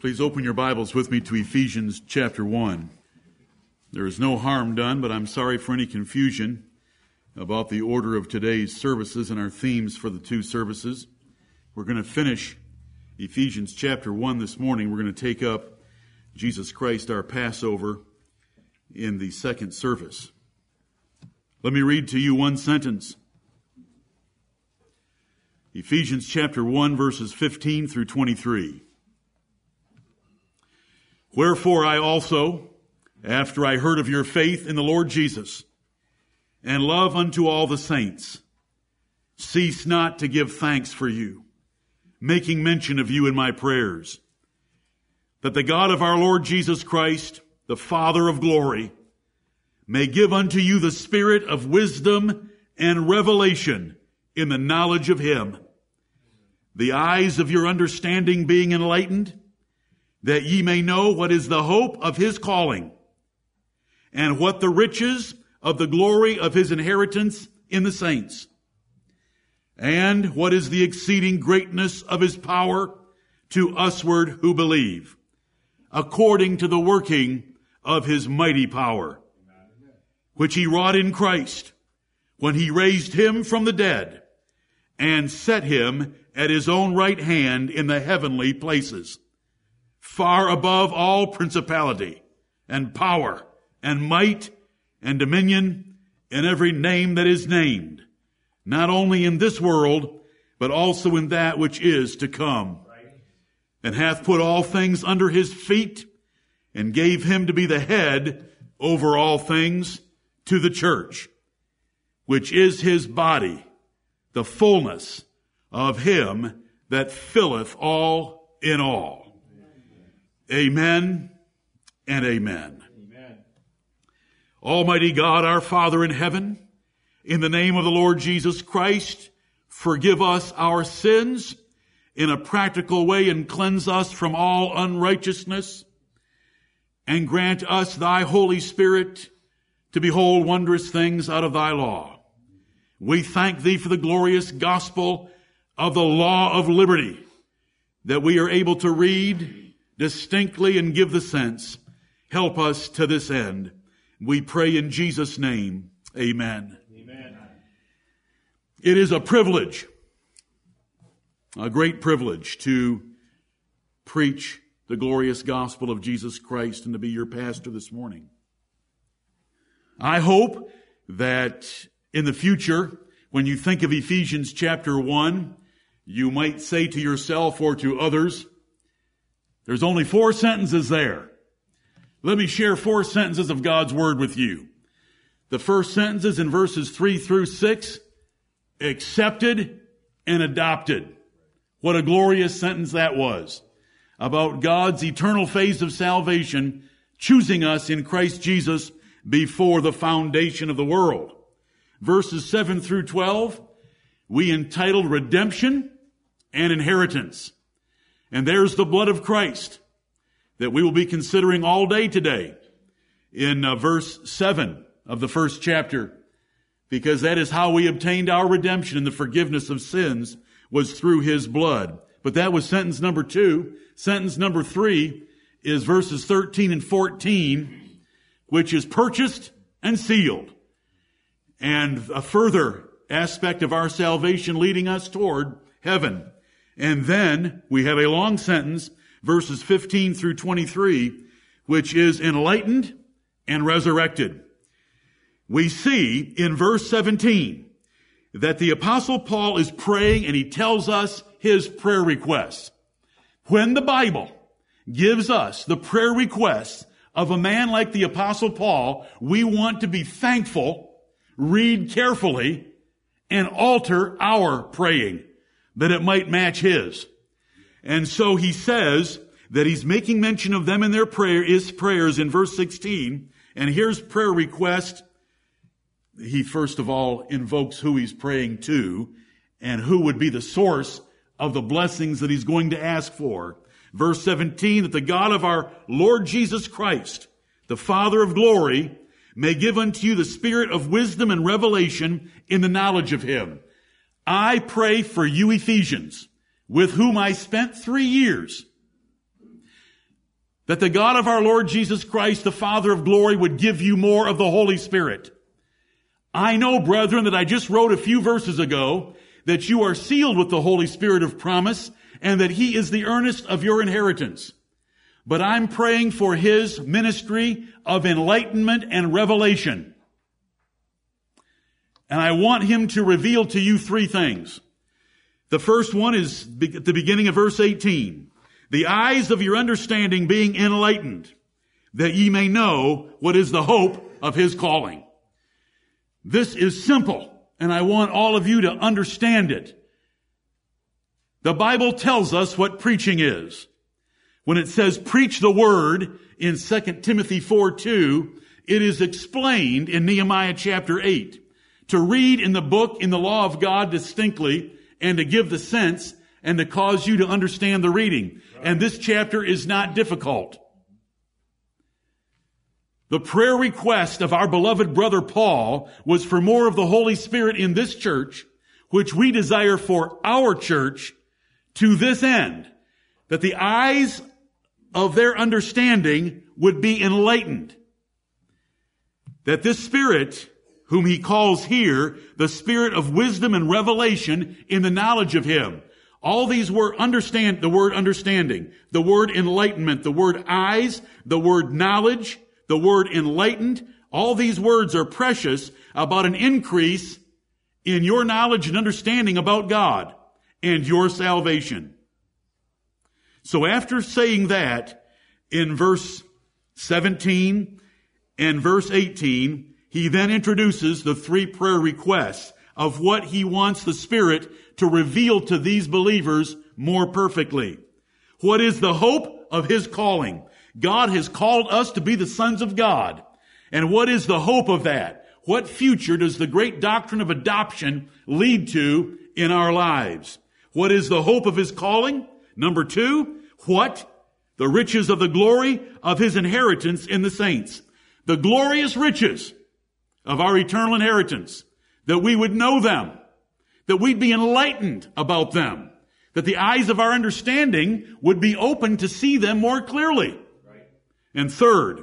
Please open your Bibles with me to Ephesians chapter 1. There is no harm done, but I'm sorry for any confusion about the order of today's services and our themes for the two services. We're going to finish Ephesians chapter 1 this morning. We're going to take up Jesus Christ, our Passover, in the second service. Let me read to you one sentence. Ephesians chapter 1 verses 15 through 23. Wherefore I also, after I heard of your faith in the Lord Jesus, and love unto all the saints, cease not to give thanks for you, making mention of you in my prayers, that the God of our Lord Jesus Christ, the Father of glory, may give unto you the spirit of wisdom and revelation in the knowledge of him, the eyes of your understanding being enlightened, that ye may know what is the hope of his calling, and what the riches of the glory of his inheritance in the saints, and what is the exceeding greatness of his power to usward who believe, according to the working of his mighty power, which he wrought in Christ, when he raised him from the dead, and set him at his own right hand in the heavenly places far above all principality and power and might and dominion and every name that is named, not only in this world, but also in that which is to come, and hath put all things under his feet and gave him to be the head over all things to the church, which is his body, the fullness of him that filleth all in all. Amen and amen. amen. Almighty God, our Father in heaven, in the name of the Lord Jesus Christ, forgive us our sins in a practical way and cleanse us from all unrighteousness and grant us thy Holy Spirit to behold wondrous things out of thy law. We thank thee for the glorious gospel of the law of liberty that we are able to read distinctly and give the sense. Help us to this end. We pray in Jesus' name. Amen. Amen. It is a privilege, a great privilege to preach the glorious gospel of Jesus Christ and to be your pastor this morning. I hope that in the future, when you think of Ephesians chapter 1, you might say to yourself or to others, there's only four sentences there. Let me share four sentences of God's Word with you. The first sentence is in verses three through six, accepted and adopted. What a glorious sentence that was about God's eternal phase of salvation, choosing us in Christ Jesus before the foundation of the world. Verses 7 through 12, we entitled Redemption and Inheritance. And there's the blood of Christ that we will be considering all day today in uh, verse 7 of the first chapter, because that is how we obtained our redemption and the forgiveness of sins was through his blood. But that was sentence number two. Sentence number three is verses 13 and 14, which is purchased and sealed. And a further aspect of our salvation leading us toward heaven. And then we have a long sentence, verses 15 through 23, which is enlightened and resurrected. We see in verse 17 that the apostle Paul is praying and he tells us his prayer requests. When the Bible gives us the prayer requests of a man like the apostle Paul, we want to be thankful, read carefully, and alter our praying that it might match his. And so he says that he's making mention of them in their prayer, his prayers in verse 16. And here's prayer request. He first of all invokes who he's praying to and who would be the source of the blessings that he's going to ask for. Verse 17, that the God of our Lord Jesus Christ, the Father of glory, may give unto you the spirit of wisdom and revelation in the knowledge of him I pray for you Ephesians, with whom I spent three years, that the God of our Lord Jesus Christ, the Father of glory, would give you more of the Holy Spirit. I know, brethren, that I just wrote a few verses ago that you are sealed with the Holy Spirit of promise and that He is the earnest of your inheritance. But I'm praying for His ministry of enlightenment and revelation. And I want Him to reveal to you three things. The first one is at the beginning of verse 18. The eyes of your understanding being enlightened, that ye may know what is the hope of His calling. This is simple, and I want all of you to understand it. The Bible tells us what preaching is. When it says preach the word in 2 Timothy 4 2, it is explained in Nehemiah chapter 8. To read in the book in the law of God distinctly and to give the sense and to cause you to understand the reading. And this chapter is not difficult. The prayer request of our beloved brother Paul was for more of the Holy Spirit in this church, which we desire for our church to this end, that the eyes of their understanding would be enlightened. That this Spirit, whom he calls here the Spirit of wisdom and revelation in the knowledge of him, all these were understand, the word understanding, the word enlightenment, the word eyes, the word knowledge, the word enlightened, all these words are precious about an increase in your knowledge and understanding about God and your salvation. So after saying that, in verse 17 and verse 18, he then introduces the three prayer requests of what he wants the Spirit to reveal to these believers more perfectly. What is the hope of his calling? God has called us to be the sons of God. And what is the hope of that? What future does the great doctrine of adoption lead to in our lives? What is the hope of his calling? Number two, what? The riches of the glory of his inheritance in the saints. The glorious riches of our eternal inheritance. That we would know them. That we'd be enlightened about them. That the eyes of our understanding would be open to see them more clearly. And third,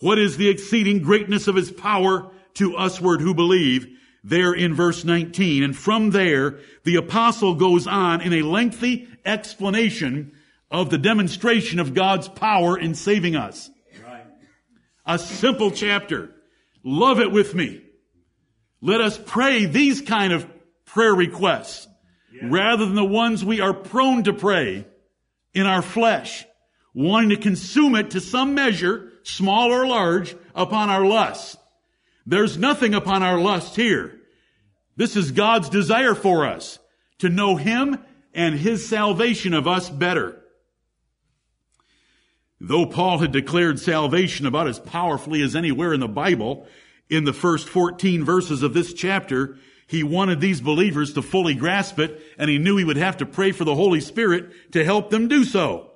what is the exceeding greatness of his power to usward who believe? There in verse 19. And from there, the apostle goes on in a lengthy explanation of the demonstration of God's power in saving us. Right. A simple chapter. Love it with me. Let us pray these kind of prayer requests rather than the ones we are prone to pray in our flesh wanting to consume it to some measure, small or large, upon our lusts. There's nothing upon our lust here. This is God's desire for us to know Him and His salvation of us better. Though Paul had declared salvation about as powerfully as anywhere in the Bible, in the first 14 verses of this chapter, he wanted these believers to fully grasp it, and he knew he would have to pray for the Holy Spirit to help them do so.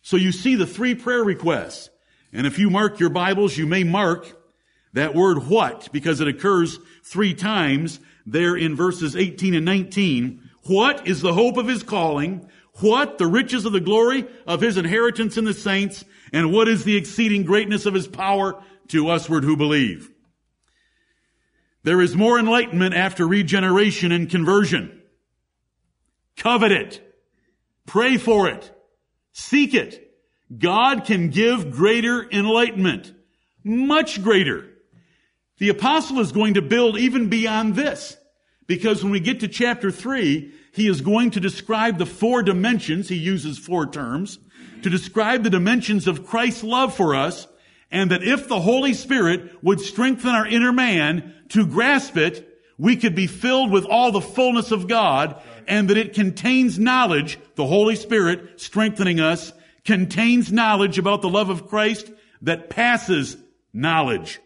So you see the three prayer requests. And if you mark your Bibles, you may mark that word what, because it occurs three times there in verses 18 and 19. What is the hope of his calling? What the riches of the glory of his inheritance in the saints? And what is the exceeding greatness of his power to usward who believe? There is more enlightenment after regeneration and conversion. Covet it. Pray for it. Seek it. God can give greater enlightenment. Much greater. The apostle is going to build even beyond this. Because when we get to chapter three, he is going to describe the four dimensions, he uses four terms, to describe the dimensions of Christ's love for us, and that if the Holy Spirit would strengthen our inner man to grasp it, we could be filled with all the fullness of God and that it contains knowledge, the Holy Spirit strengthening us, contains knowledge about the love of Christ that passes knowledge.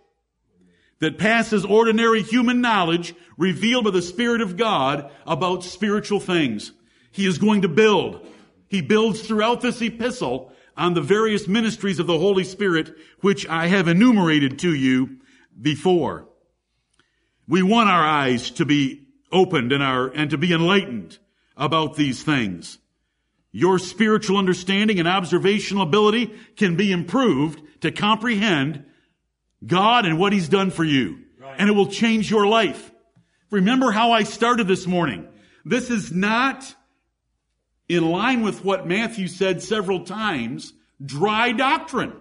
That passes ordinary human knowledge revealed by the Spirit of God about spiritual things. He is going to build. He builds throughout this epistle on the various ministries of the Holy Spirit, which I have enumerated to you before. We want our eyes to be opened and our, and to be enlightened about these things. your spiritual understanding and observational ability can be improved to comprehend God and what He's done for you. Right. And it will change your life. Remember how I started this morning. This is not in line with what Matthew said several times, dry doctrine,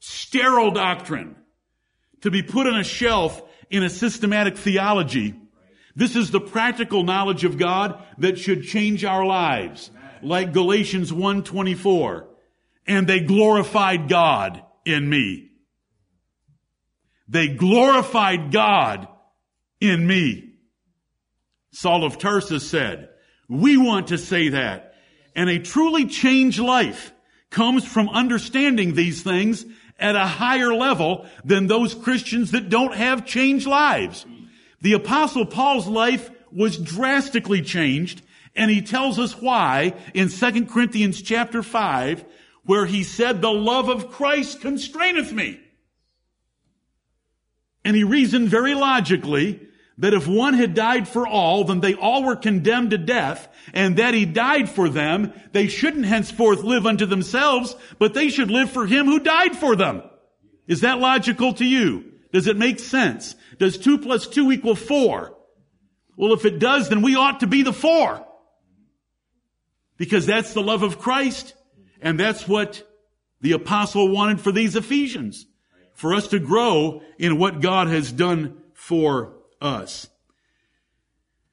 sterile doctrine, to be put on a shelf in a systematic theology. This is the practical knowledge of God that should change our lives like Galatians 1:24, and they glorified God in me. They glorified God in me. Saul of Tarsus said, we want to say that. And a truly changed life comes from understanding these things at a higher level than those Christians that don't have changed lives. The apostle Paul's life was drastically changed and he tells us why in 2 Corinthians chapter 5, where he said, the love of Christ constraineth me. And he reasoned very logically that if one had died for all, then they all were condemned to death, and that he died for them, they shouldn't henceforth live unto themselves, but they should live for him who died for them. Is that logical to you? Does it make sense? Does two plus two equal four? Well, if it does, then we ought to be the four. Because that's the love of Christ. And that's what the apostle wanted for these Ephesians. For us to grow in what God has done for us.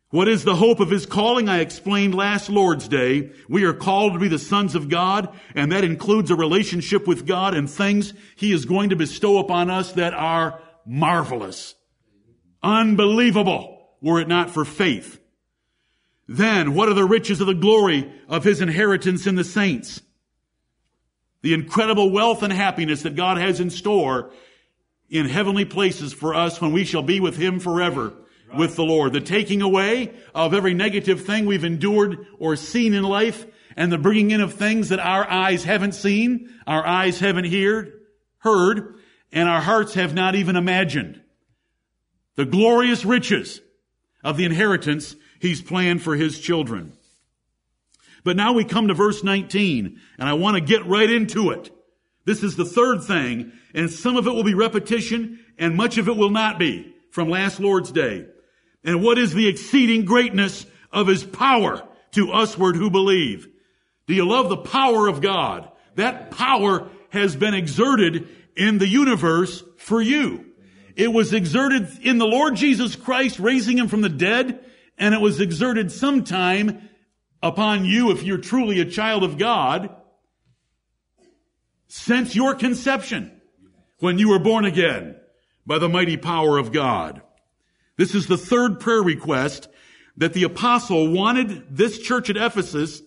What is the hope of his calling? I explained last Lord's Day. We are called to be the sons of God, and that includes a relationship with God and things he is going to bestow upon us that are marvelous. Unbelievable, were it not for faith. Then, what are the riches of the glory of his inheritance in the saints? The incredible wealth and happiness that God has in store in heavenly places for us when we shall be with him forever right. with the Lord. The taking away of every negative thing we've endured or seen in life and the bringing in of things that our eyes haven't seen, our eyes haven't heard, heard, and our hearts have not even imagined. The glorious riches of the inheritance he's planned for his children. But now we come to verse 19, and I want to get right into it. This is the third thing, and some of it will be repetition, and much of it will not be from last Lord's Day. And what is the exceeding greatness of his power to usward who believe? Do you love the power of God? That power has been exerted in the universe for you. It was exerted in the Lord Jesus Christ, raising him from the dead and it was exerted sometime upon you if you're truly a child of God since your conception when you were born again by the mighty power of God. This is the third prayer request that the apostle wanted this church at Ephesus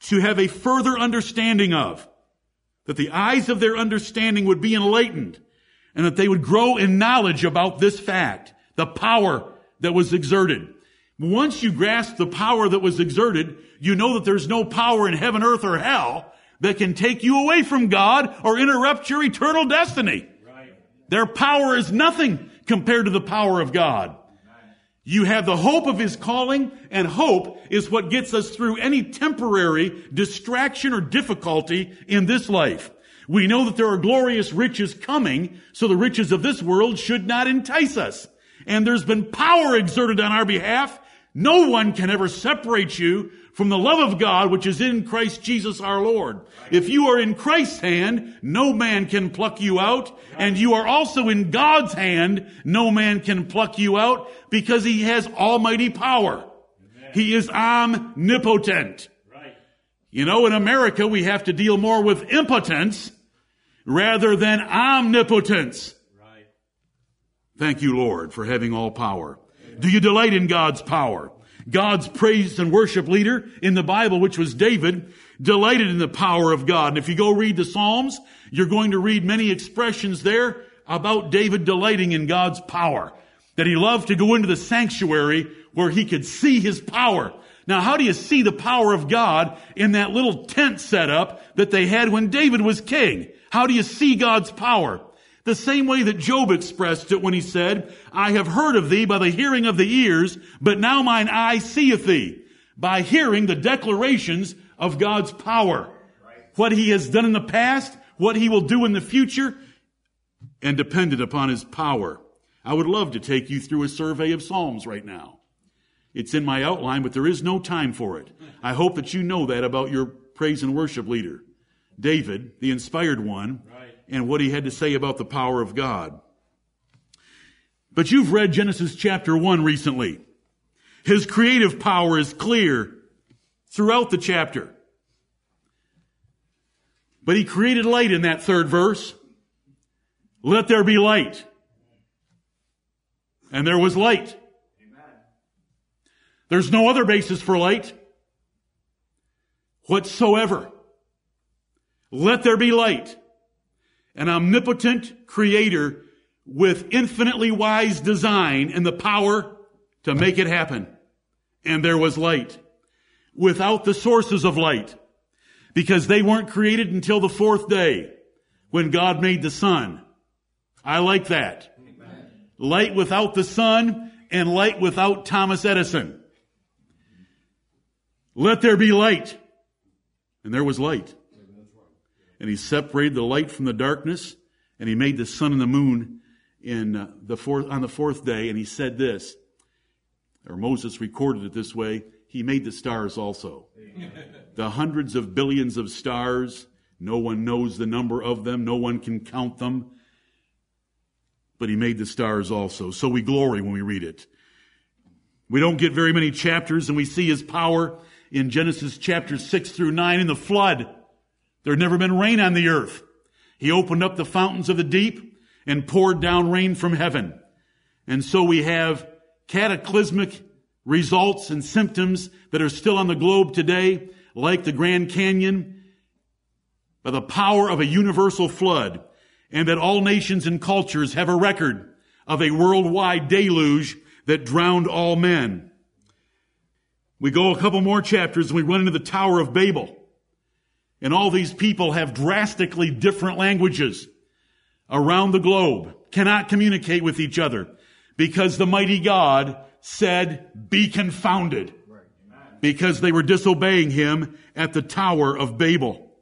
to have a further understanding of. That the eyes of their understanding would be enlightened and that they would grow in knowledge about this fact, the power that was exerted. Once you grasp the power that was exerted, you know that there's no power in heaven, earth, or hell that can take you away from God or interrupt your eternal destiny. Right. Their power is nothing compared to the power of God. You have the hope of His calling, and hope is what gets us through any temporary distraction or difficulty in this life. We know that there are glorious riches coming, so the riches of this world should not entice us. And there's been power exerted on our behalf no one can ever separate you from the love of God which is in Christ Jesus our Lord. If you are in Christ's hand, no man can pluck you out, and you are also in God's hand, no man can pluck you out because he has almighty power. He is omnipotent. You know, in America we have to deal more with impotence rather than omnipotence. Thank you, Lord, for having all power. Do you delight in God's power? God's praise and worship leader in the Bible, which was David, delighted in the power of God. And if you go read the Psalms, you're going to read many expressions there about David delighting in God's power. That he loved to go into the sanctuary where he could see his power. Now, how do you see the power of God in that little tent setup that they had when David was king? How do you see God's power? The same way that Job expressed it when he said, I have heard of thee by the hearing of the ears, but now mine eye seeth thee. By hearing the declarations of God's power. What he has done in the past, what he will do in the future, and dependent upon his power. I would love to take you through a survey of Psalms right now. It's in my outline, but there is no time for it. I hope that you know that about your praise and worship leader, David, the inspired one. And what he had to say about the power of God. But you've read Genesis chapter 1 recently. His creative power is clear throughout the chapter. But he created light in that third verse. Let there be light. And there was light. There's no other basis for light whatsoever. Let there be light. An omnipotent creator with infinitely wise design and the power to make it happen. And there was light without the sources of light because they weren't created until the fourth day when God made the sun. I like that. Amen. Light without the sun and light without Thomas Edison. Let there be light. And there was light. And he separated the light from the darkness and he made the sun and the moon in uh, the fourth, on the fourth day. And he said this, or Moses recorded it this way. He made the stars also. the hundreds of billions of stars. No one knows the number of them. No one can count them. But he made the stars also. So we glory when we read it. We don't get very many chapters and we see his power in Genesis chapter 6 through 9 in the flood. There had never been rain on the earth. He opened up the fountains of the deep and poured down rain from heaven. And so we have cataclysmic results and symptoms that are still on the globe today, like the Grand Canyon, by the power of a universal flood, and that all nations and cultures have a record of a worldwide deluge that drowned all men. We go a couple more chapters and we run into the Tower of Babel. And all these people have drastically different languages around the globe, cannot communicate with each other because the mighty God said, be confounded because they were disobeying him at the Tower of Babel.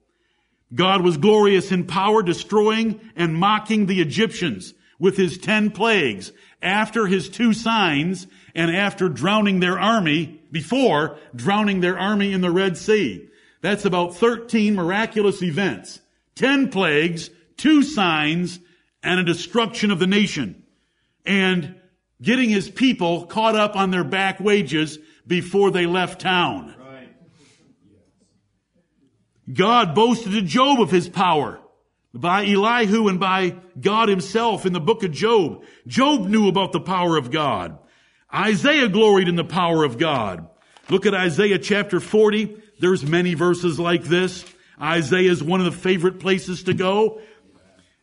God was glorious in power, destroying and mocking the Egyptians with his ten plagues after his two signs and after drowning their army, before drowning their army in the Red Sea. That's about 13 miraculous events, 10 plagues, two signs, and a destruction of the nation. And getting his people caught up on their back wages before they left town. God boasted to Job of his power by Elihu and by God himself in the book of Job. Job knew about the power of God. Isaiah gloried in the power of God. Look at Isaiah chapter 40. There's many verses like this. Isaiah is one of the favorite places to go.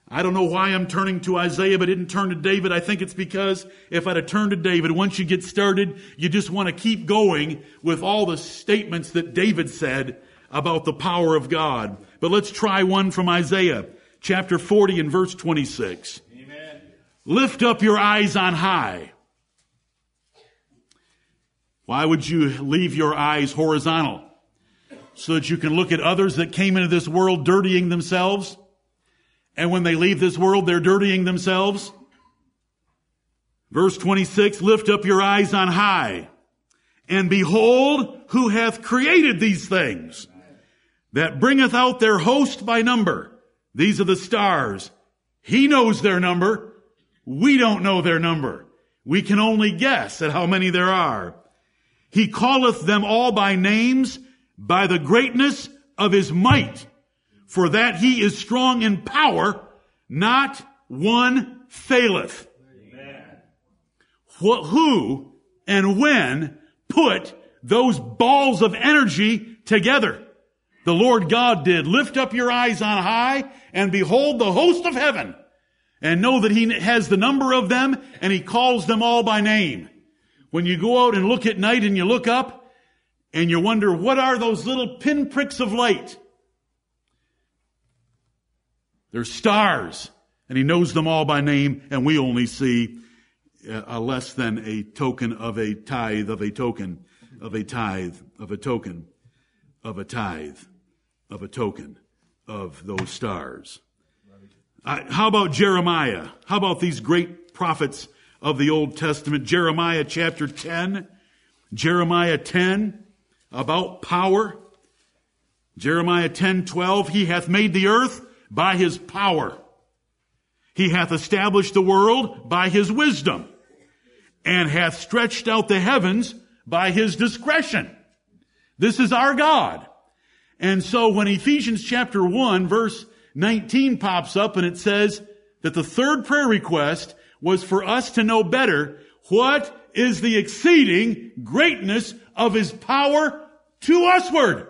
I don't know why I'm turning to Isaiah, but didn't turn to David. I think it's because if I'd have turned to David, once you get started, you just want to keep going with all the statements that David said about the power of God. But let's try one from Isaiah chapter 40 and verse 26. Amen. Lift up your eyes on high why would you leave your eyes horizontal? So that you can look at others that came into this world dirtying themselves. And when they leave this world, they're dirtying themselves. Verse 26, lift up your eyes on high and behold who hath created these things that bringeth out their host by number. These are the stars. He knows their number. We don't know their number. We can only guess at how many there are. He calleth them all by names by the greatness of his might, for that he is strong in power, not one faileth. Amen. Who and when put those balls of energy together? The Lord God did. Lift up your eyes on high and behold the host of heaven and know that he has the number of them and he calls them all by name. When you go out and look at night and you look up and you wonder, what are those little pinpricks of light? They're stars. And he knows them all by name, and we only see a less than a token of a tithe of a token of a tithe of a token. of a tithe, of a token of those stars. Uh, how about Jeremiah? How about these great prophets of the Old Testament? Jeremiah chapter 10, Jeremiah 10, about power. Jeremiah 10, 12, he hath made the earth by his power. He hath established the world by his wisdom and hath stretched out the heavens by his discretion. This is our God. And so when Ephesians chapter 1 verse 19 pops up and it says that the third prayer request was for us to know better what is the exceeding greatness of his power to usward.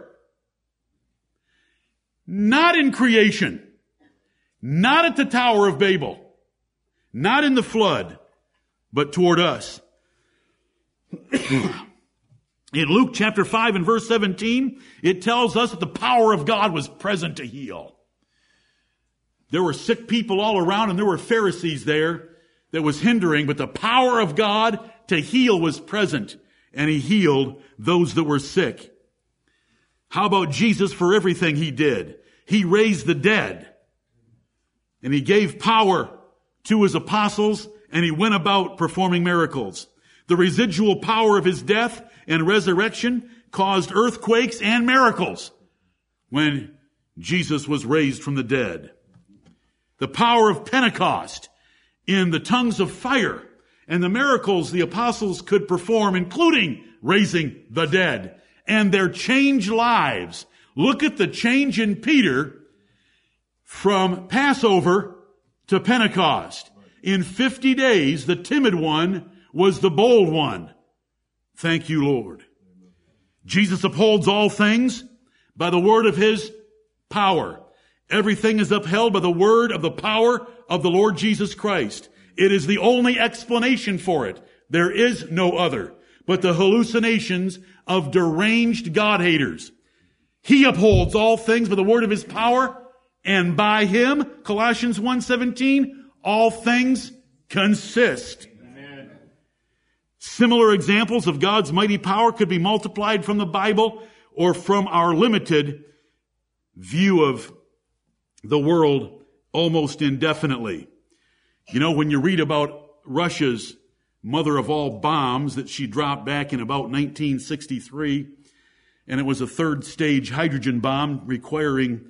Not in creation. Not at the Tower of Babel. Not in the flood, but toward us. In Luke chapter 5 and verse 17, it tells us that the power of God was present to heal. There were sick people all around and there were Pharisees there that was hindering, but the power of God to heal was present and he healed those that were sick. How about Jesus for everything he did? He raised the dead and he gave power to his apostles and he went about performing miracles. The residual power of his death and resurrection caused earthquakes and miracles when Jesus was raised from the dead. The power of Pentecost in the tongues of fire and the miracles the apostles could perform, including raising the dead and their changed lives. Look at the change in Peter from Passover to Pentecost. In 50 days, the timid one was the bold one. Thank you, Lord. Jesus upholds all things by the word of his power. Everything is upheld by the word of the power of the Lord Jesus Christ. It is the only explanation for it. There is no other but the hallucinations of deranged God haters. He upholds all things by the word of his power and by him, Colossians 1:17, all things consist. Similar examples of God's mighty power could be multiplied from the Bible or from our limited view of the world almost indefinitely. You know, when you read about Russia's mother of all bombs that she dropped back in about 1963, and it was a third stage hydrogen bomb requiring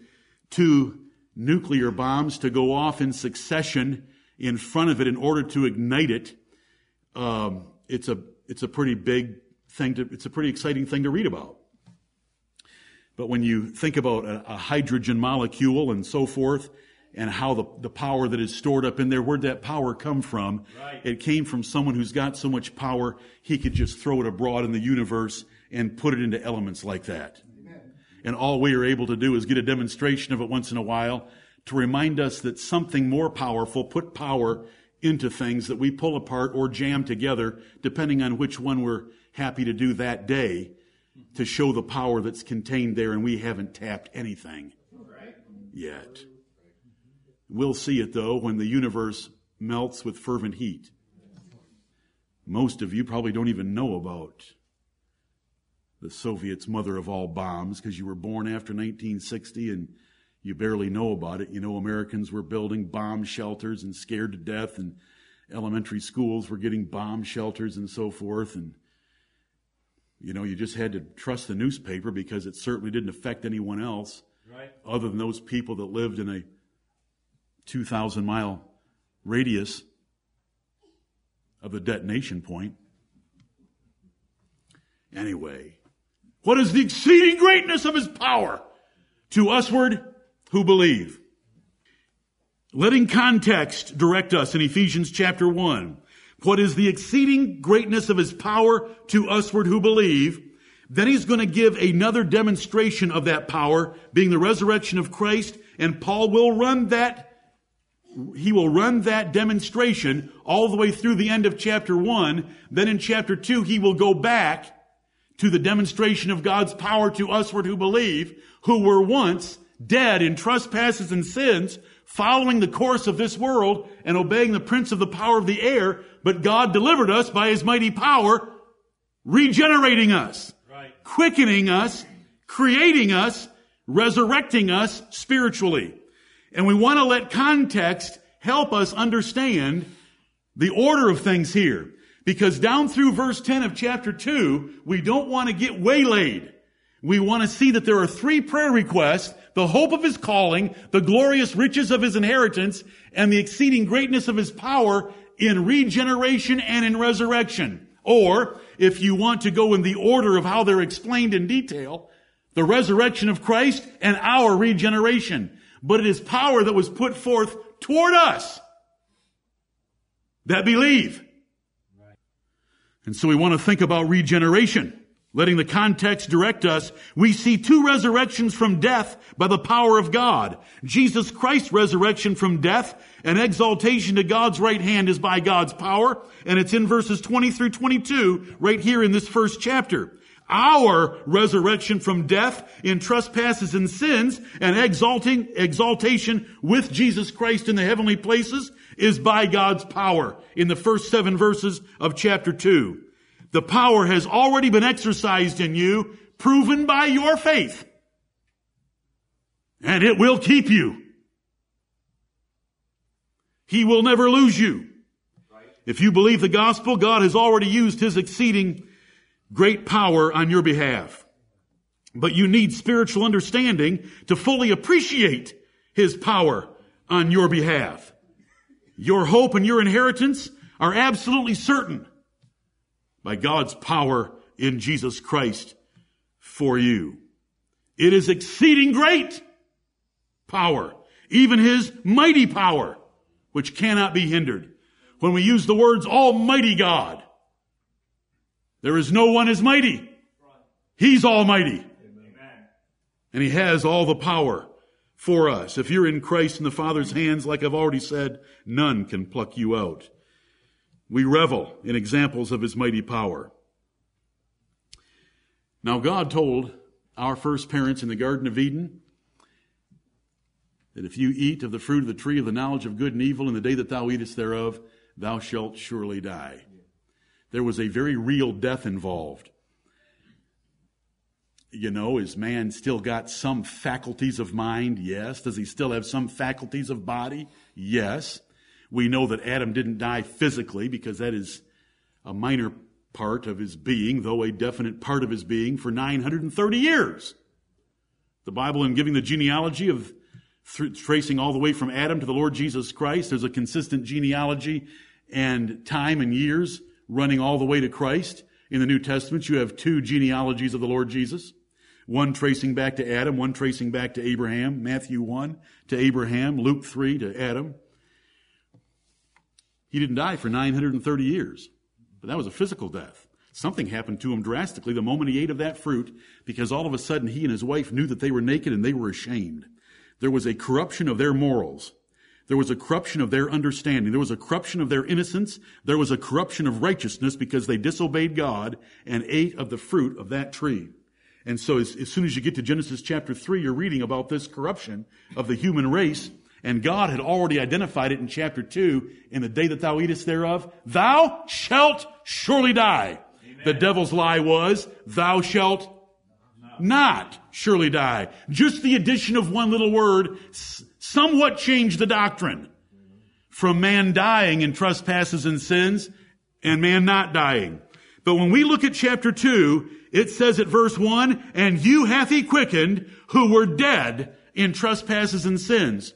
two nuclear bombs to go off in succession in front of it in order to ignite it. Um, it's a it's a pretty big thing to it's a pretty exciting thing to read about. But when you think about a, a hydrogen molecule and so forth, and how the, the power that is stored up in there, where'd that power come from? Right. It came from someone who's got so much power, he could just throw it abroad in the universe and put it into elements like that. Amen. And all we are able to do is get a demonstration of it once in a while to remind us that something more powerful put power into things that we pull apart or jam together, depending on which one we're happy to do that day, to show the power that's contained there, and we haven't tapped anything yet. We'll see it though when the universe melts with fervent heat. Most of you probably don't even know about the Soviets' mother of all bombs because you were born after 1960 and you barely know about it. You know, Americans were building bomb shelters and scared to death, and elementary schools were getting bomb shelters and so forth. And, you know, you just had to trust the newspaper because it certainly didn't affect anyone else right. other than those people that lived in a 2,000 mile radius of the detonation point. Anyway, what is the exceeding greatness of his power to usward who believe. Letting context direct us in Ephesians chapter 1. What is the exceeding greatness of his power to usward who believe? Then he's going to give another demonstration of that power, being the resurrection of Christ, and Paul will run that he will run that demonstration all the way through the end of chapter 1. Then in chapter 2, he will go back to the demonstration of God's power to usward who believe, who were once dead in trespasses and sins, following the course of this world and obeying the prince of the power of the air, but God delivered us by his mighty power, regenerating us, right. quickening us, creating us, resurrecting us spiritually. And we want to let context help us understand the order of things here. Because down through verse 10 of chapter 2, we don't want to get waylaid. We want to see that there are three prayer requests, the hope of his calling, the glorious riches of his inheritance, and the exceeding greatness of his power in regeneration and in resurrection. Or, if you want to go in the order of how they're explained in detail, the resurrection of Christ and our regeneration. But it is power that was put forth toward us that believe. And so we want to think about regeneration. Letting the context direct us, we see two resurrections from death by the power of God. Jesus Christ's resurrection from death and exaltation to God's right hand is by God's power, and it's in verses 20 through 22 right here in this first chapter. Our resurrection from death in trespasses and sins and exalting, exaltation with Jesus Christ in the heavenly places is by God's power in the first seven verses of chapter 2. The power has already been exercised in you, proven by your faith. And it will keep you. He will never lose you. If you believe the gospel, God has already used His exceeding great power on your behalf. But you need spiritual understanding to fully appreciate His power on your behalf. Your hope and your inheritance are absolutely certain by God's power in Jesus Christ for you. It is exceeding great power, even his mighty power, which cannot be hindered. When we use the words Almighty God, there is no one as mighty. He's Almighty. And He has all the power for us. If you're in Christ in the Father's hands, like I've already said, none can pluck you out. We revel in examples of his mighty power. Now, God told our first parents in the Garden of Eden that if you eat of the fruit of the tree of the knowledge of good and evil in the day that thou eatest thereof, thou shalt surely die. There was a very real death involved. You know, is man still got some faculties of mind? Yes. Does he still have some faculties of body? Yes. We know that Adam didn't die physically because that is a minor part of his being, though a definite part of his being, for 930 years. The Bible, in giving the genealogy of th- tracing all the way from Adam to the Lord Jesus Christ, there's a consistent genealogy and time and years running all the way to Christ. In the New Testament, you have two genealogies of the Lord Jesus. One tracing back to Adam, one tracing back to Abraham. Matthew 1 to Abraham, Luke 3 to Adam. He didn't die for 930 years, but that was a physical death. Something happened to him drastically the moment he ate of that fruit because all of a sudden he and his wife knew that they were naked and they were ashamed. There was a corruption of their morals. There was a corruption of their understanding. There was a corruption of their innocence. There was a corruption of righteousness because they disobeyed God and ate of the fruit of that tree. And so as, as soon as you get to Genesis chapter 3, you're reading about this corruption of the human race and God had already identified it in chapter 2, in the day that thou eatest thereof, thou shalt surely die. Amen. The devil's lie was, thou shalt not surely die. Just the addition of one little word somewhat changed the doctrine from man dying in trespasses and sins and man not dying. But when we look at chapter 2, it says at verse 1, and you hath he quickened who were dead in trespasses and sins.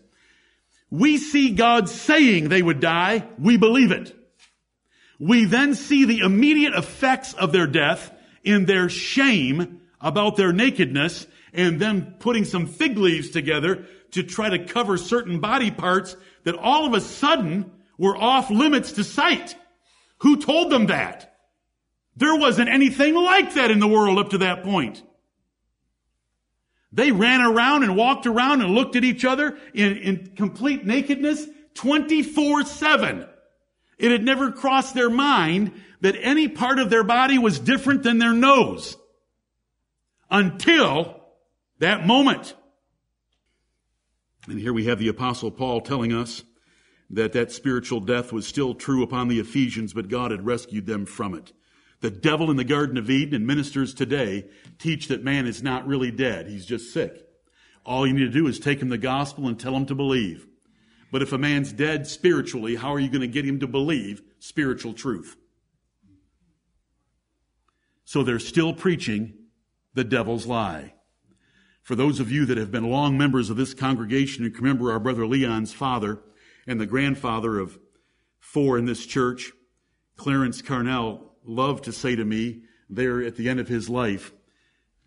We see God saying they would die. We believe it. We then see the immediate effects of their death in their shame about their nakedness and then putting some fig leaves together to try to cover certain body parts that all of a sudden were off limits to sight. Who told them that? There wasn't anything like that in the world up to that point. They ran around and walked around and looked at each other in, in complete nakedness 24 7. It had never crossed their mind that any part of their body was different than their nose until that moment. And here we have the apostle Paul telling us that that spiritual death was still true upon the Ephesians, but God had rescued them from it. The devil in the Garden of Eden and ministers today teach that man is not really dead. He's just sick. All you need to do is take him the gospel and tell him to believe. But if a man's dead spiritually, how are you going to get him to believe spiritual truth? So they're still preaching the devil's lie. For those of you that have been long members of this congregation and remember our brother Leon's father and the grandfather of four in this church, Clarence Carnell loved to say to me there at the end of his life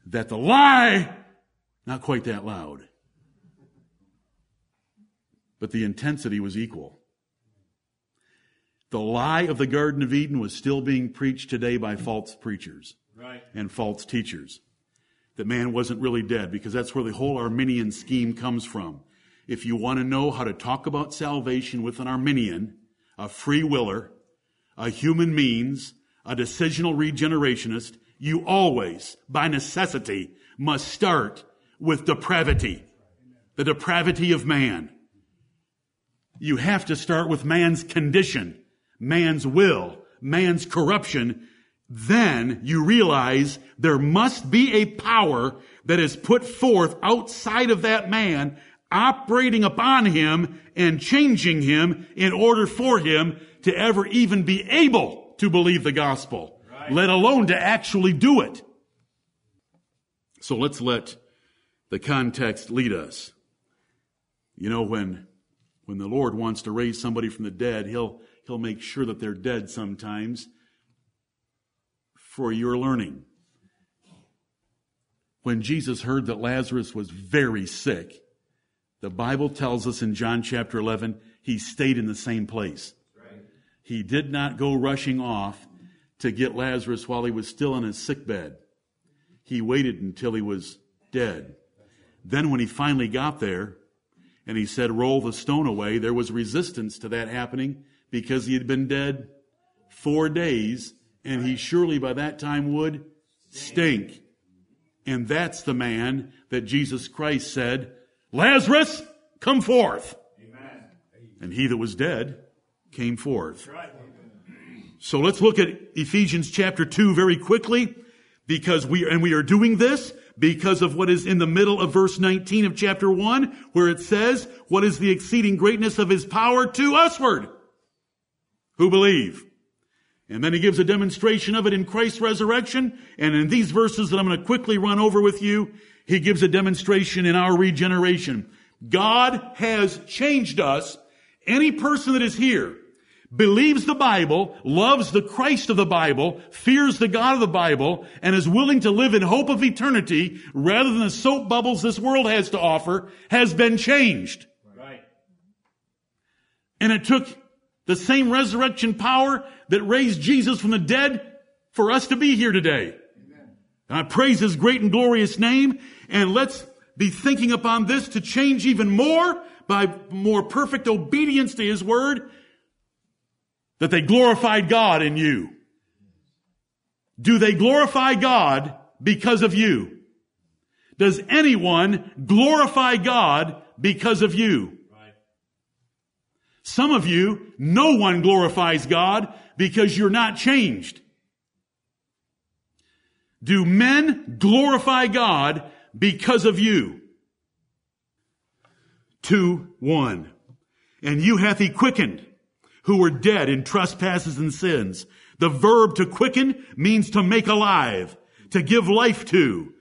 that the lie, not quite that loud, but the intensity was equal. The lie of the Garden of Eden was still being preached today by false preachers right. and false teachers. That man wasn't really dead because that's where the whole Arminian scheme comes from. If you want to know how to talk about salvation with an Arminian, a free willer, a human means, a decisional regenerationist, you always, by necessity, must start with depravity. The depravity of man. You have to start with man's condition, man's will, man's corruption. Then you realize there must be a power that is put forth outside of that man, operating upon him and changing him in order for him to ever even be able to believe the gospel, right. let alone to actually do it. So let's let the context lead us. You know, when, when the Lord wants to raise somebody from the dead, He'll, He'll make sure that they're dead sometimes for your learning. When Jesus heard that Lazarus was very sick, the Bible tells us in John chapter 11, he stayed in the same place. He did not go rushing off to get Lazarus while he was still in his sick bed. He waited until he was dead. Then when he finally got there and he said, roll the stone away, there was resistance to that happening because he had been dead four days and he surely by that time would stink. And that's the man that Jesus Christ said, Lazarus, come forth. Amen. And he that was dead came forth. So let's look at Ephesians chapter 2 very quickly because we, and we are doing this because of what is in the middle of verse 19 of chapter 1 where it says, what is the exceeding greatness of his power to usward who believe. And then he gives a demonstration of it in Christ's resurrection. And in these verses that I'm going to quickly run over with you, he gives a demonstration in our regeneration. God has changed us. Any person that is here believes the Bible, loves the Christ of the Bible, fears the God of the Bible, and is willing to live in hope of eternity rather than the soap bubbles this world has to offer, has been changed. Right. And it took the same resurrection power that raised Jesus from the dead for us to be here today. Amen. I praise His great and glorious name, and let's be thinking upon this to change even more by more perfect obedience to His word that they glorified God in you. Do they glorify God because of you? Does anyone glorify God because of you? Some of you, no one glorifies God because you're not changed. Do men glorify God because of you? Two, one. And you hath he quickened who were dead in trespasses and sins. The verb to quicken means to make alive, to give life to.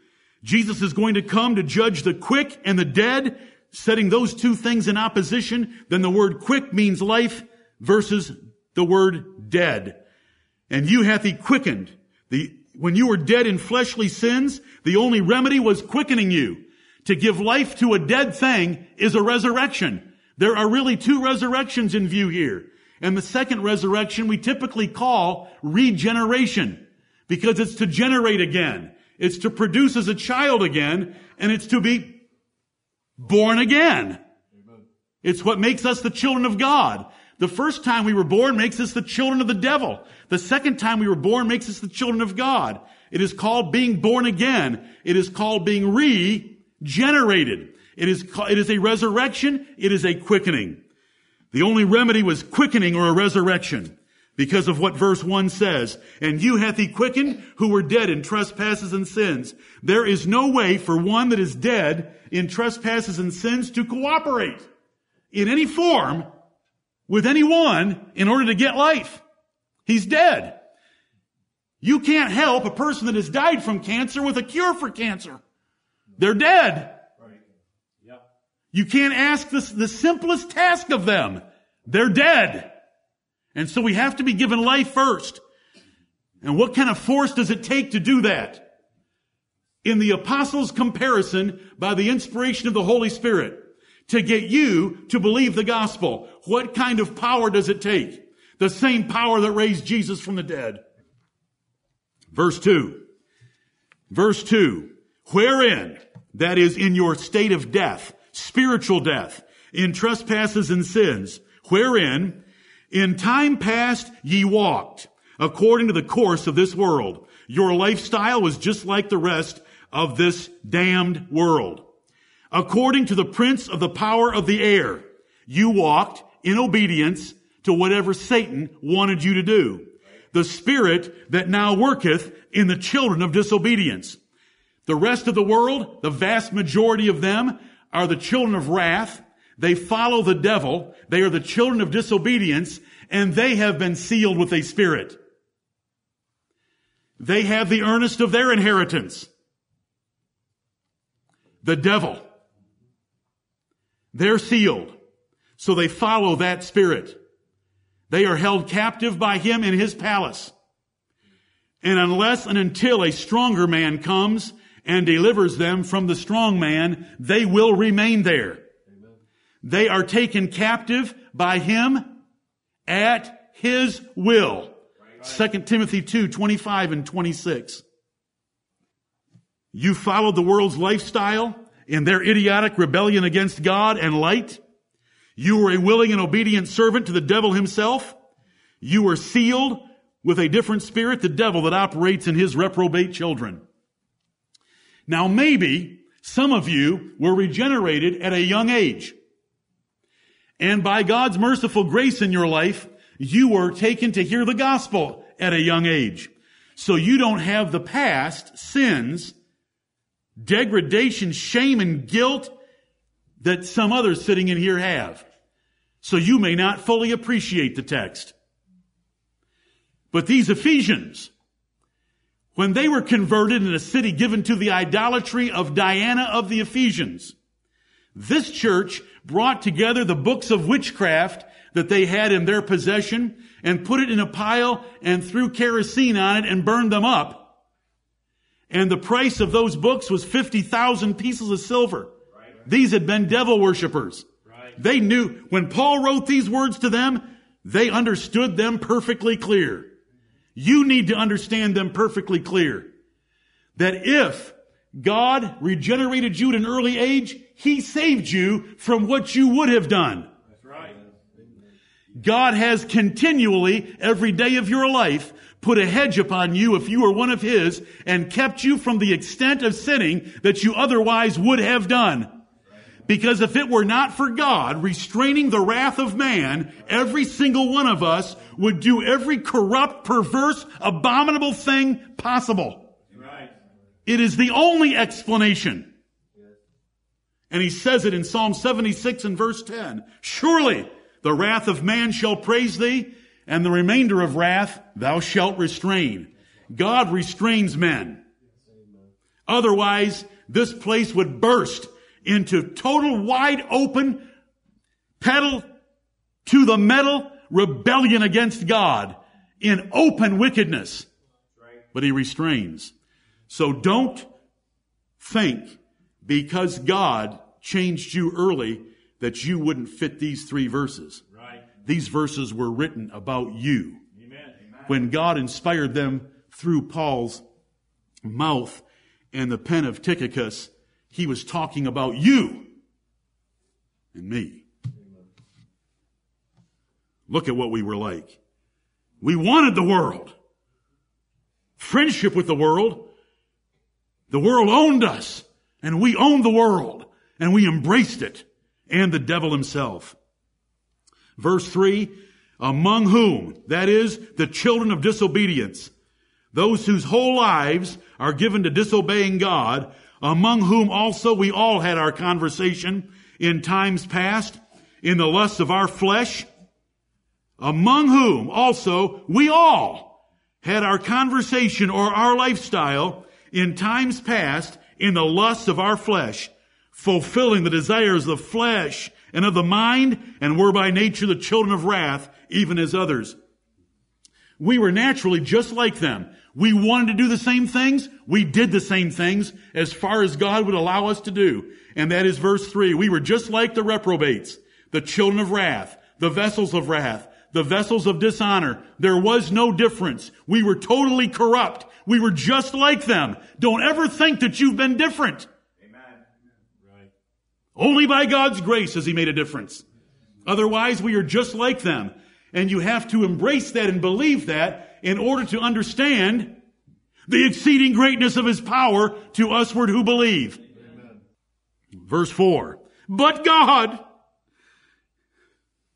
Jesus is going to come to judge the quick and the dead, setting those two things in opposition. Then the word quick means life versus the word dead. And you hath he quickened. The, when you were dead in fleshly sins, the only remedy was quickening you. To give life to a dead thing is a resurrection. There are really two resurrections in view here. And the second resurrection we typically call regeneration because it's to generate again. It's to produce as a child again and it's to be born again. It's what makes us the children of God. The first time we were born makes us the children of the devil. The second time we were born makes us the children of God. It is called being born again. It is called being regenerated. It is, it is a resurrection. It is a quickening. The only remedy was quickening or a resurrection. Because of what verse 1 says. And you hath he quickened who were dead in trespasses and sins. There is no way for one that is dead in trespasses and sins to cooperate in any form with anyone in order to get life. He's dead. You can't help a person that has died from cancer with a cure for cancer. They're dead. Right. Yep. You can't ask the, the simplest task of them. They're dead. And so we have to be given life first. And what kind of force does it take to do that? In the apostles' comparison by the inspiration of the Holy Spirit to get you to believe the gospel. What kind of power does it take? The same power that raised Jesus from the dead. Verse 2. Verse 2. Wherein, that is in your state of death, spiritual death, in trespasses and sins, wherein in time past ye walked according to the course of this world. Your lifestyle was just like the rest of this damned world. According to the prince of the power of the air, you walked in obedience to whatever Satan wanted you to do. The spirit that now worketh in the children of disobedience. The rest of the world, the vast majority of them, are the children of wrath, they follow the devil. They are the children of disobedience and they have been sealed with a spirit. They have the earnest of their inheritance. The devil. They're sealed. So they follow that spirit. They are held captive by him in his palace. And unless and until a stronger man comes and delivers them from the strong man, they will remain there. They are taken captive by him at his will. 2 Timothy 2, 25 and 26. You followed the world's lifestyle in their idiotic rebellion against God and light. You were a willing and obedient servant to the devil himself. You were sealed with a different spirit, the devil that operates in his reprobate children. Now maybe some of you were regenerated at a young age. And by God's merciful grace in your life, you were taken to hear the gospel at a young age. So you don't have the past sins, degradation, shame, and guilt that some others sitting in here have. So you may not fully appreciate the text. But these Ephesians, when they were converted in a city given to the idolatry of Diana of the Ephesians, this church brought together the books of witchcraft that they had in their possession and put it in a pile and threw kerosene on it and burned them up. And the price of those books was 50,000 pieces of silver. Right. These had been devil worshippers. Right. They knew when Paul wrote these words to them, they understood them perfectly clear. You need to understand them perfectly clear. That if God regenerated you at an early age, He saved you from what you would have done. That's right. God has continually, every day of your life, put a hedge upon you if you were one of His and kept you from the extent of sinning that you otherwise would have done. Because if it were not for God restraining the wrath of man, every single one of us would do every corrupt, perverse, abominable thing possible. It is the only explanation. And he says it in Psalm 76 and verse 10. Surely the wrath of man shall praise thee, and the remainder of wrath thou shalt restrain. God restrains men. Otherwise, this place would burst into total wide open, pedal to the metal rebellion against God in open wickedness. But he restrains. So don't think because God changed you early that you wouldn't fit these three verses. Right. These verses were written about you. Amen. When God inspired them through Paul's mouth and the pen of Tychicus, he was talking about you and me. Amen. Look at what we were like. We wanted the world. Friendship with the world the world owned us and we owned the world and we embraced it and the devil himself. Verse three, among whom, that is, the children of disobedience, those whose whole lives are given to disobeying God, among whom also we all had our conversation in times past, in the lusts of our flesh, among whom also we all had our conversation or our lifestyle in times past in the lusts of our flesh, fulfilling the desires of the flesh and of the mind, and were by nature the children of wrath, even as others. We were naturally just like them. We wanted to do the same things. We did the same things as far as God would allow us to do. And that is verse three. We were just like the reprobates, the children of wrath, the vessels of wrath, the vessels of dishonor. There was no difference. We were totally corrupt. We were just like them. Don't ever think that you've been different. Only by God's grace has He made a difference. Otherwise, we are just like them. And you have to embrace that and believe that in order to understand the exceeding greatness of His power to usward who believe. Amen. Verse 4. But God,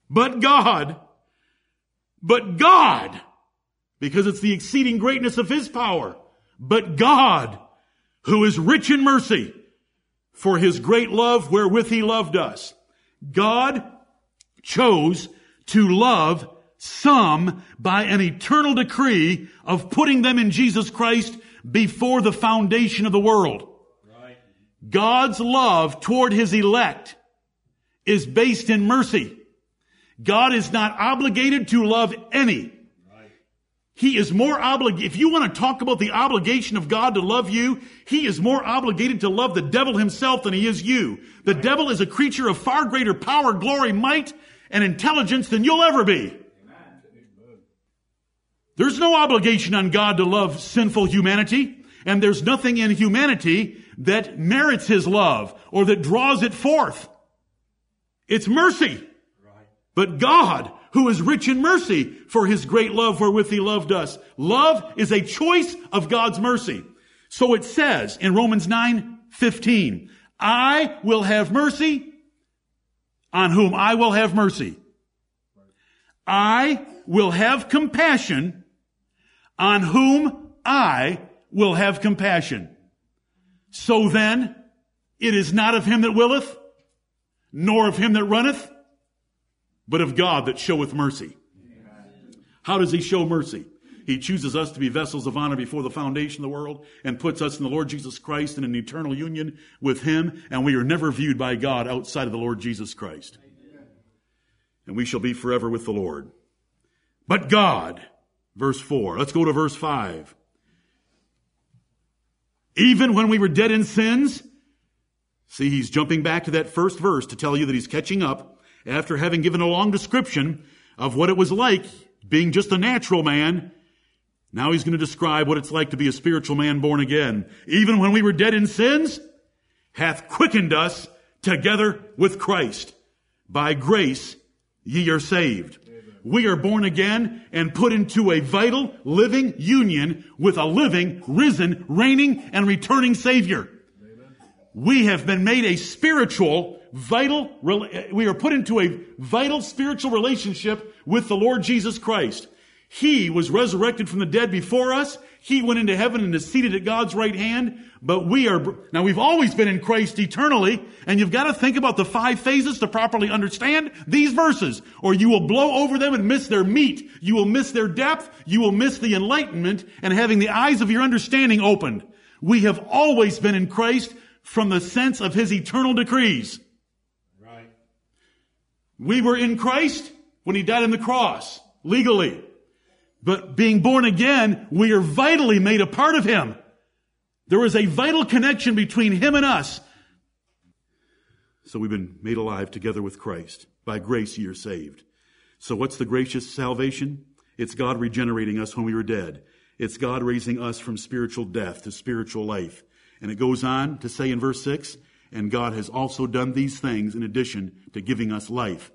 but God, but God, because it's the exceeding greatness of His power, but God, who is rich in mercy, for his great love wherewith he loved us. God chose to love some by an eternal decree of putting them in Jesus Christ before the foundation of the world. Right. God's love toward his elect is based in mercy. God is not obligated to love any. He is more obligated, if you want to talk about the obligation of God to love you, He is more obligated to love the devil himself than He is you. The right. devil is a creature of far greater power, glory, might, and intelligence than you'll ever be. Amen. There's no obligation on God to love sinful humanity, and there's nothing in humanity that merits His love or that draws it forth. It's mercy. But God who is rich in mercy for his great love wherewith he loved us. Love is a choice of God's mercy. So it says in Romans 9, 15, I will have mercy on whom I will have mercy. I will have compassion on whom I will have compassion. So then, it is not of him that willeth, nor of him that runneth, but of God that showeth mercy. How does he show mercy? He chooses us to be vessels of honor before the foundation of the world and puts us in the Lord Jesus Christ in an eternal union with him, and we are never viewed by God outside of the Lord Jesus Christ. And we shall be forever with the Lord. But God, verse 4, let's go to verse 5. Even when we were dead in sins, see, he's jumping back to that first verse to tell you that he's catching up after having given a long description of what it was like being just a natural man, now he's going to describe what it's like to be a spiritual man born again. Even when we were dead in sins, hath quickened us together with Christ. By grace ye are saved. We are born again and put into a vital, living union with a living, risen, reigning, and returning Savior. We have been made a spiritual vital, we are put into a vital spiritual relationship with the Lord Jesus Christ. He was resurrected from the dead before us. He went into heaven and is seated at God's right hand. But we are, now we've always been in Christ eternally, and you've got to think about the five phases to properly understand these verses, or you will blow over them and miss their meat. You will miss their depth. You will miss the enlightenment and having the eyes of your understanding opened. We have always been in Christ from the sense of His eternal decrees. We were in Christ when He died on the cross, legally. But being born again, we are vitally made a part of Him. There is a vital connection between Him and us. So we've been made alive together with Christ. By grace ye are saved. So what's the gracious salvation? It's God regenerating us when we were dead. It's God raising us from spiritual death to spiritual life. And it goes on to say in verse 6, and God has also done these things in addition to giving us life.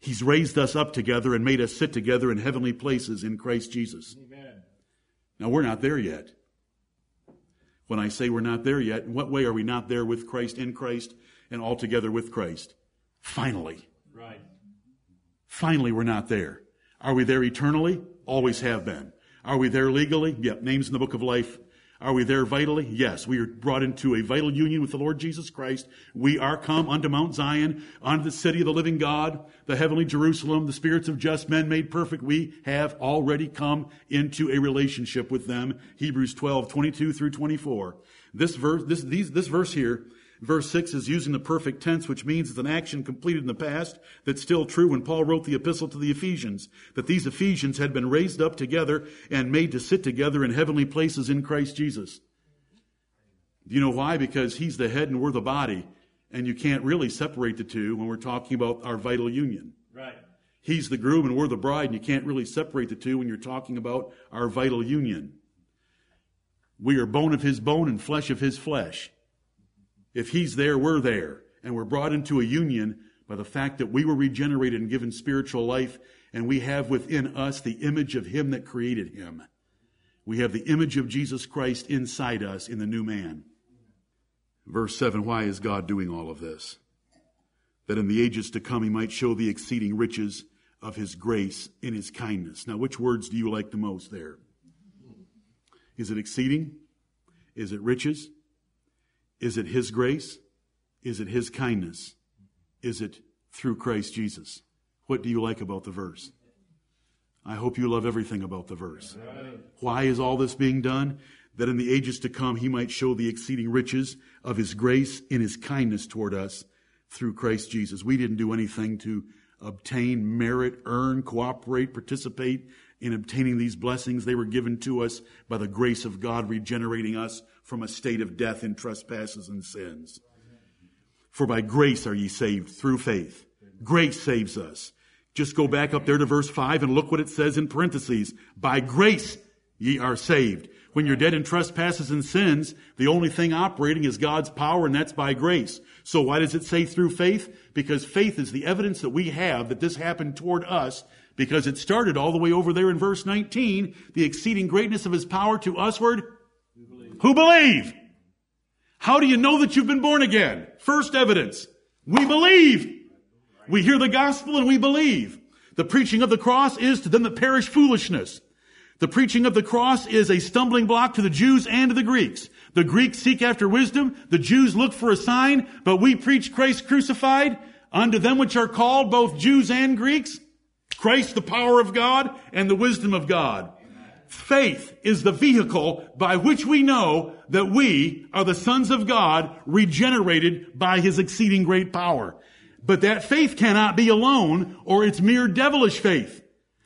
He's raised us up together and made us sit together in heavenly places in Christ Jesus. Amen. Now, we're not there yet. When I say we're not there yet, in what way are we not there with Christ, in Christ, and all together with Christ? Finally. Right. Finally, we're not there. Are we there eternally? Always have been. Are we there legally? Yep. Names in the book of life. Are we there vitally? Yes. We are brought into a vital union with the Lord Jesus Christ. We are come unto Mount Zion, unto the city of the living God, the heavenly Jerusalem, the spirits of just men made perfect. We have already come into a relationship with them. Hebrews 12, 22 through 24. This verse, this, these, this verse here Verse 6 is using the perfect tense, which means it's an action completed in the past that's still true when Paul wrote the epistle to the Ephesians, that these Ephesians had been raised up together and made to sit together in heavenly places in Christ Jesus. Do you know why? Because he's the head and we're the body, and you can't really separate the two when we're talking about our vital union. Right. He's the groom and we're the bride, and you can't really separate the two when you're talking about our vital union. We are bone of his bone and flesh of his flesh. If He's there, we're there. And we're brought into a union by the fact that we were regenerated and given spiritual life, and we have within us the image of Him that created Him. We have the image of Jesus Christ inside us in the new man. Verse 7 Why is God doing all of this? That in the ages to come He might show the exceeding riches of His grace in His kindness. Now, which words do you like the most there? Is it exceeding? Is it riches? Is it His grace? Is it His kindness? Is it through Christ Jesus? What do you like about the verse? I hope you love everything about the verse. Why is all this being done? That in the ages to come he might show the exceeding riches of his grace in his kindness toward us through Christ Jesus. We didn't do anything to obtain, merit, earn, cooperate, participate in obtaining these blessings. They were given to us by the grace of God regenerating us from a state of death in trespasses and sins. For by grace are ye saved through faith. Grace saves us. Just go back up there to verse 5 and look what it says in parentheses. By grace ye are saved. When you're dead in trespasses and sins, the only thing operating is God's power and that's by grace. So why does it say through faith? Because faith is the evidence that we have that this happened toward us because it started all the way over there in verse 19, the exceeding greatness of his power to usward who believe. How do you know that you've been born again? First evidence. We believe. We hear the gospel and we believe. The preaching of the cross is to them that perish foolishness. The preaching of the cross is a stumbling block to the Jews and to the Greeks. The Greeks seek after wisdom. The Jews look for a sign, but we preach Christ crucified unto them which are called both Jews and Greeks. Christ, the power of God and the wisdom of God. Faith is the vehicle by which we know that we are the sons of God regenerated by his exceeding great power. But that faith cannot be alone or it's mere devilish faith.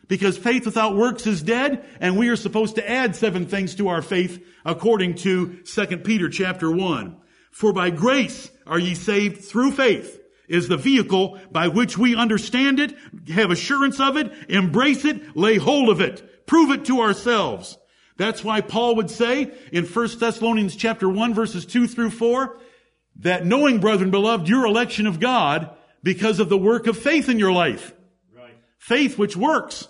Because faith without works is dead, and we are supposed to add seven things to our faith according to 2 Peter chapter 1. For by grace are ye saved through faith is the vehicle by which we understand it, have assurance of it, embrace it, lay hold of it prove it to ourselves. That's why Paul would say in 1 Thessalonians chapter 1 verses 2 through 4 that knowing, brethren beloved, your election of God because of the work of faith in your life. Right. Faith which works.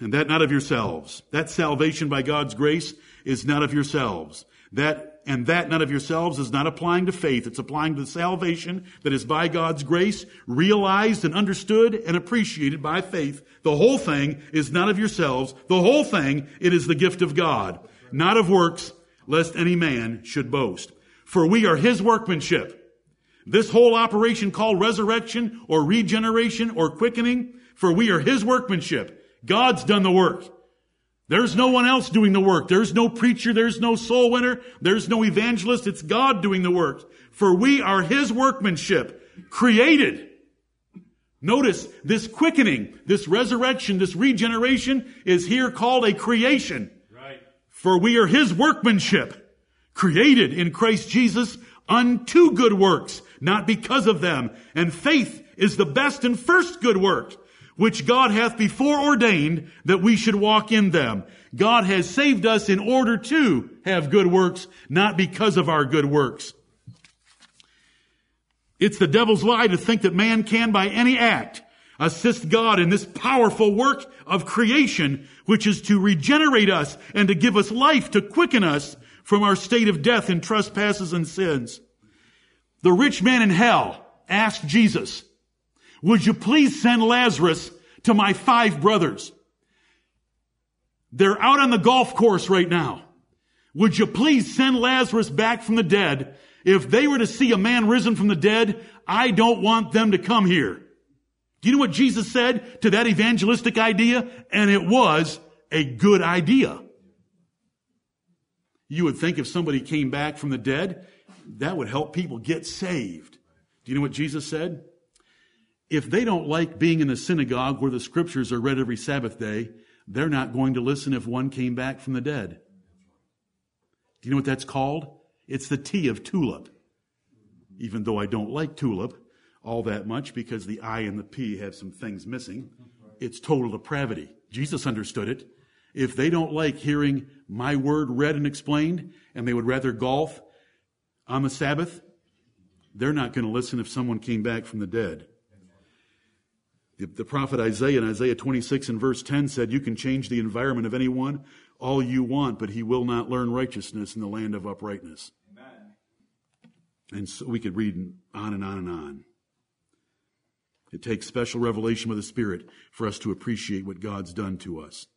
And that not of yourselves. That salvation by God's grace is not of yourselves. That and that not of yourselves is not applying to faith. It's applying to salvation that is by God's grace, realized and understood and appreciated by faith. The whole thing is not of yourselves. The whole thing, it is the gift of God, not of works, lest any man should boast. For we are his workmanship. This whole operation called resurrection or regeneration or quickening, for we are his workmanship. God's done the work. There's no one else doing the work. There's no preacher. There's no soul winner. There's no evangelist. It's God doing the work. For we are His workmanship, created. Notice this quickening, this resurrection, this regeneration is here called a creation. Right. For we are His workmanship, created in Christ Jesus unto good works, not because of them. And faith is the best and first good work which God hath before ordained that we should walk in them. God has saved us in order to have good works, not because of our good works. It's the devil's lie to think that man can by any act assist God in this powerful work of creation, which is to regenerate us and to give us life, to quicken us from our state of death in trespasses and sins. The rich man in hell asked Jesus, would you please send Lazarus to my five brothers. They're out on the golf course right now. Would you please send Lazarus back from the dead? If they were to see a man risen from the dead, I don't want them to come here. Do you know what Jesus said to that evangelistic idea? And it was a good idea. You would think if somebody came back from the dead, that would help people get saved. Do you know what Jesus said? If they don't like being in the synagogue where the scriptures are read every Sabbath day, they're not going to listen if one came back from the dead. Do you know what that's called? It's the T of tulip. Even though I don't like tulip all that much because the I and the P have some things missing, it's total depravity. Jesus understood it. If they don't like hearing my word read and explained, and they would rather golf on the Sabbath, they're not going to listen if someone came back from the dead. The, the, prophet Isaiah in Isaiah 26 and verse 10 said, You can change the environment of anyone all you want, but he will not learn righteousness in the land of uprightness. Amen. And so we could read on and on and on. It takes special revelation of the Spirit for us to appreciate what God's done to us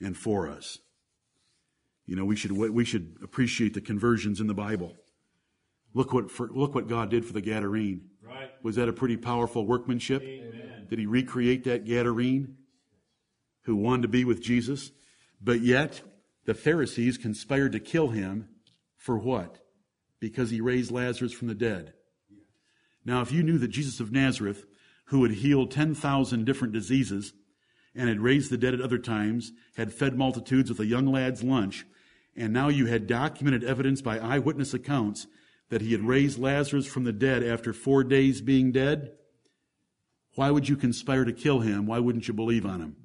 and for us. You know, we should, we should appreciate the conversions in the Bible. Look what, for, look what God did for the Gadarene. Was that a pretty powerful workmanship? Amen. Did he recreate that Gadarene who wanted to be with Jesus? But yet, the Pharisees conspired to kill him for what? Because he raised Lazarus from the dead. Now, if you knew that Jesus of Nazareth, who had healed 10,000 different diseases and had raised the dead at other times, had fed multitudes with a young lad's lunch, and now you had documented evidence by eyewitness accounts that he had raised Lazarus from the dead after four days being dead, why would you conspire to kill him? Why wouldn't you believe on him?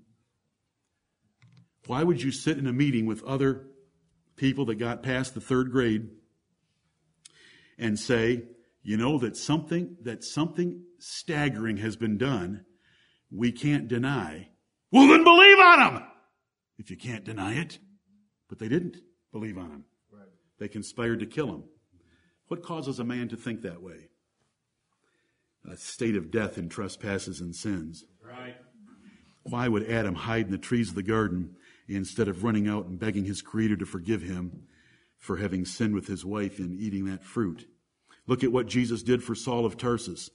Why would you sit in a meeting with other people that got past the third grade and say, you know that something that something staggering has been done we can't deny well then believe on him if you can't deny it but they didn't believe on him right. they conspired to kill him what causes a man to think that way? A state of death in trespasses and sins. Right. Why would Adam hide in the trees of the garden instead of running out and begging his Creator to forgive him for having sinned with his wife in eating that fruit? Look at what Jesus did for Saul of Tarsus.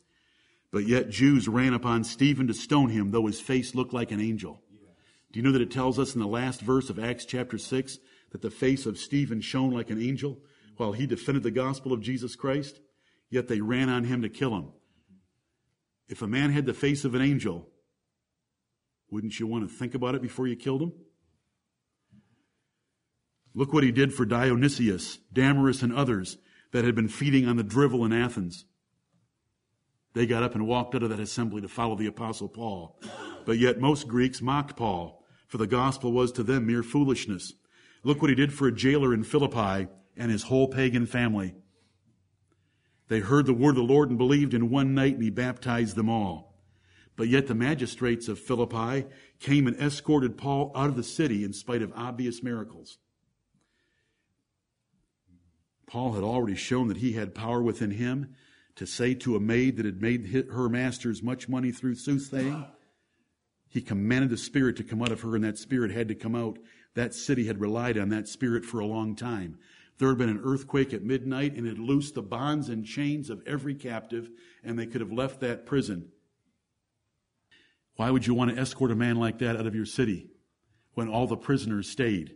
But yet Jews ran upon Stephen to stone him, though his face looked like an angel. Do you know that it tells us in the last verse of Acts chapter 6 that the face of Stephen shone like an angel? While he defended the gospel of Jesus Christ, yet they ran on him to kill him. If a man had the face of an angel, wouldn't you want to think about it before you killed him? Look what he did for Dionysius, Damaris, and others that had been feeding on the drivel in Athens. They got up and walked out of that assembly to follow the apostle Paul. But yet most Greeks mocked Paul, for the gospel was to them mere foolishness. Look what he did for a jailer in Philippi and his whole pagan family. They heard the word of the Lord and believed in one night, and he baptized them all. But yet the magistrates of Philippi came and escorted Paul out of the city in spite of obvious miracles. Paul had already shown that he had power within him to say to a maid that had made her masters much money through soothsaying, he commanded the spirit to come out of her, and that spirit had to come out. That city had relied on that spirit for a long time. There had been an earthquake at midnight and it loosed the bonds and chains of every captive, and they could have left that prison. Why would you want to escort a man like that out of your city when all the prisoners stayed?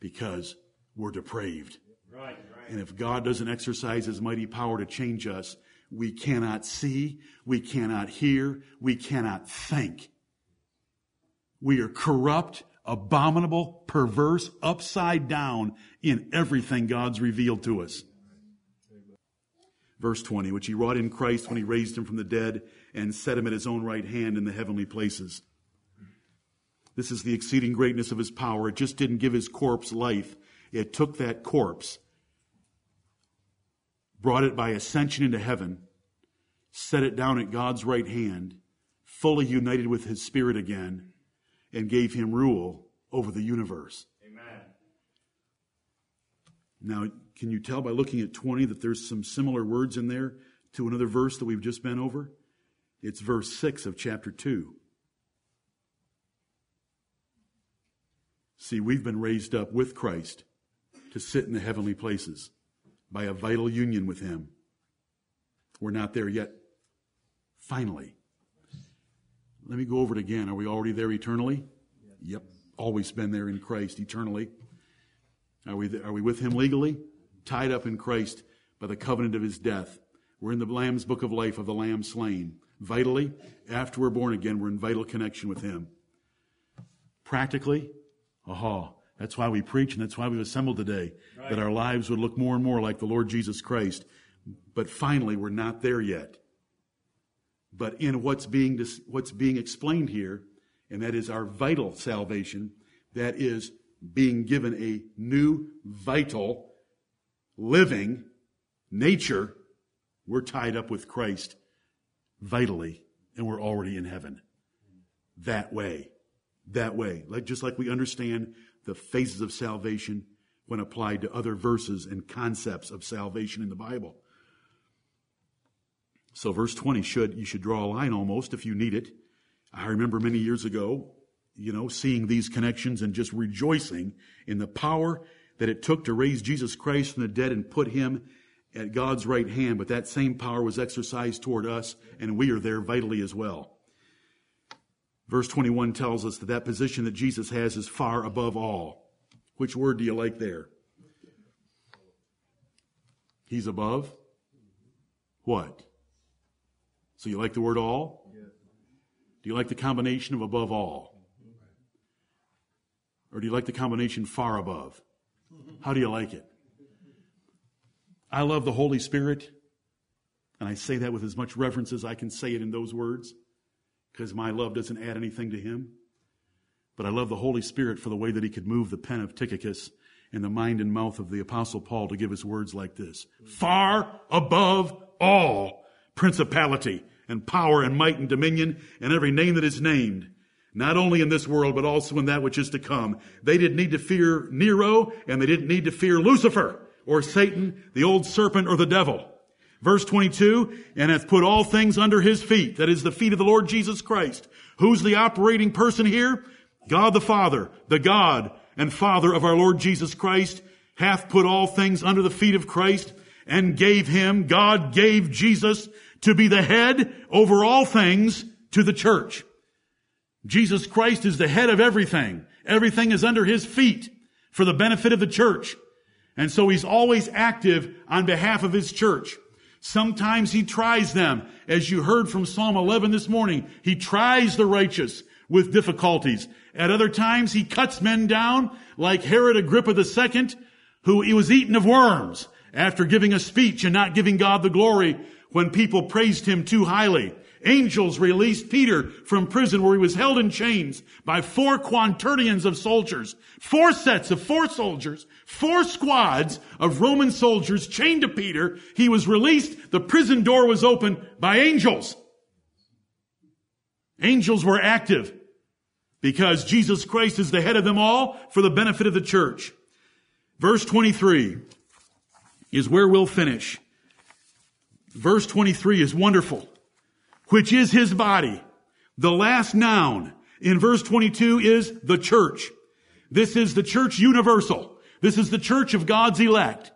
Because we're depraved. Right, right. And if God doesn't exercise his mighty power to change us, we cannot see, we cannot hear, we cannot think. We are corrupt abominable, perverse, upside down in everything God's revealed to us. Verse 20, which he wrought in Christ when he raised him from the dead and set him at his own right hand in the heavenly places. This is the exceeding greatness of his power. It just didn't give his corpse life. It took that corpse, brought it by ascension into heaven, set it down at God's right hand, fully united with his spirit again, and gave him rule over the universe. Amen. Now, can you tell by looking at 20 that there's some similar words in there to another verse that we've just been over? It's verse 6 of chapter 2. See, we've been raised up with Christ to sit in the heavenly places by a vital union with Him. We're not there yet. Finally. Let me go over it again. Are we already there eternally? Yep. Always been there in Christ eternally. Are we, are we with Him legally? Tied up in Christ by the covenant of His death. We're in the Lamb's book of life of the Lamb slain. Vitally, after we're born again, we're in vital connection with Him. Practically, aha, that's why we preach and that's why we've assembled today, right. that our lives would look more and more like the Lord Jesus Christ. But finally, we're not there yet. But in what's being, what's being explained here, and that is our vital salvation, that is being given a new, vital, living nature, we're tied up with Christ vitally, and we're already in heaven. That way. That way. Like, just like we understand the phases of salvation when applied to other verses and concepts of salvation in the Bible. So verse 20 should, you should draw a line almost if you need it. I remember many years ago, you know, seeing these connections and just rejoicing in the power that it took to raise Jesus Christ from the dead and put him at God's right hand, but that same power was exercised toward us, and we are there vitally as well. Verse 21 tells us that that position that Jesus has is far above all. Which word do you like there? He's above? What? So you like the word all? Do you like the combination of above all? Or do you like the combination far above? How do you like it? I love the Holy Spirit, and I say that with as much reverence as I can say it in those words, because my love doesn't add anything to him. But I love the Holy Spirit for the way that he could move the pen of Tychicus in the mind and mouth of the Apostle Paul to give us words like this Far above all principality and power and might and dominion and every name that is named, not only in this world, but also in that which is to come. They didn't need to fear Nero, and they didn't need to fear Lucifer or Satan, the old serpent, or the devil. Verse 22, and hath put all things under his feet. That is the feet of the Lord Jesus Christ. Who's the operating person here? God the Father, the God and Father of our Lord Jesus Christ, hath put all things under the feet of Christ and gave him, God gave Jesus to be the head over all things to the church. Jesus Christ is the head of everything. Everything is under his feet for the benefit of the church. And so he's always active on behalf of his church. Sometimes he tries them. As you heard from Psalm 11 this morning, he tries the righteous with difficulties. At other times, he cuts men down like Herod Agrippa II, who he was eaten of worms after giving a speech and not giving God the glory when people praised him too highly. Angels released Peter from prison where he was held in chains by four quaternions of soldiers, four sets of four soldiers, four squads of Roman soldiers chained to Peter. He was released. The prison door was opened by angels. Angels were active because Jesus Christ is the head of them all for the benefit of the church. Verse 23 is where we'll finish. Verse 23 is wonderful which is his body. The last noun in verse 22 is the church. This is the church universal. This is the church of God's elect.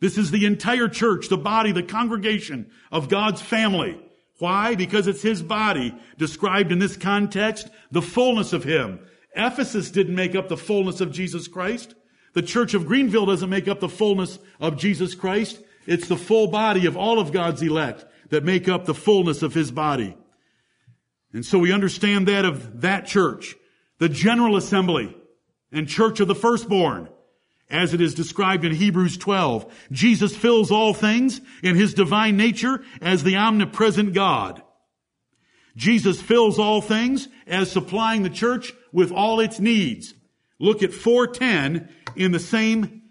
This is the entire church, the body, the congregation of God's family. Why? Because it's his body described in this context, the fullness of him. Ephesus didn't make up the fullness of Jesus Christ. The church of Greenville doesn't make up the fullness of Jesus Christ. It's the full body of all of God's elect that make up the fullness of his body. And so we understand that of that church, the general assembly and church of the firstborn, as it is described in Hebrews 12. Jesus fills all things in his divine nature as the omnipresent God. Jesus fills all things as supplying the church with all its needs. Look at 410 in the same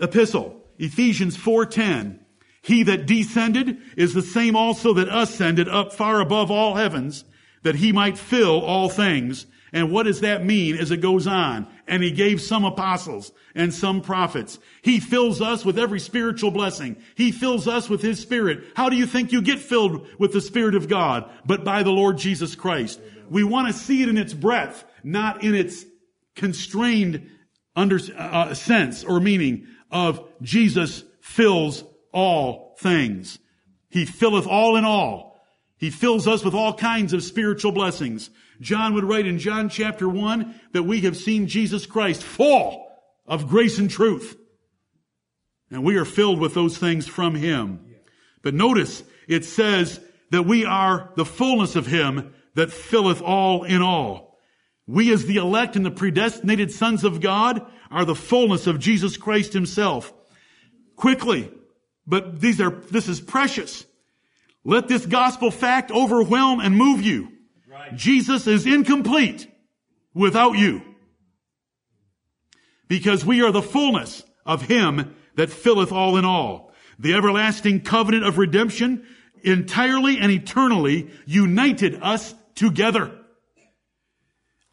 epistle. Ephesians 410. He that descended is the same also that ascended up far above all heavens, that he might fill all things. And what does that mean as it goes on? and he gave some apostles and some prophets. He fills us with every spiritual blessing. He fills us with his spirit. How do you think you get filled with the spirit of God? But by the Lord Jesus Christ. We want to see it in its breadth, not in its constrained under, uh, sense or meaning of Jesus fills all things. He filleth all in all. He fills us with all kinds of spiritual blessings. John would write in John chapter 1 that we have seen Jesus Christ full of grace and truth. And we are filled with those things from Him. But notice, it says that we are the fullness of Him that filleth all in all. We as the elect and the predestinated sons of God are the fullness of Jesus Christ himself. Quickly, but these are, this is precious. Let this gospel fact overwhelm and move you. Right. Jesus is incomplete without you. Because we are the fullness of him that filleth all in all. The everlasting covenant of redemption entirely and eternally united us together.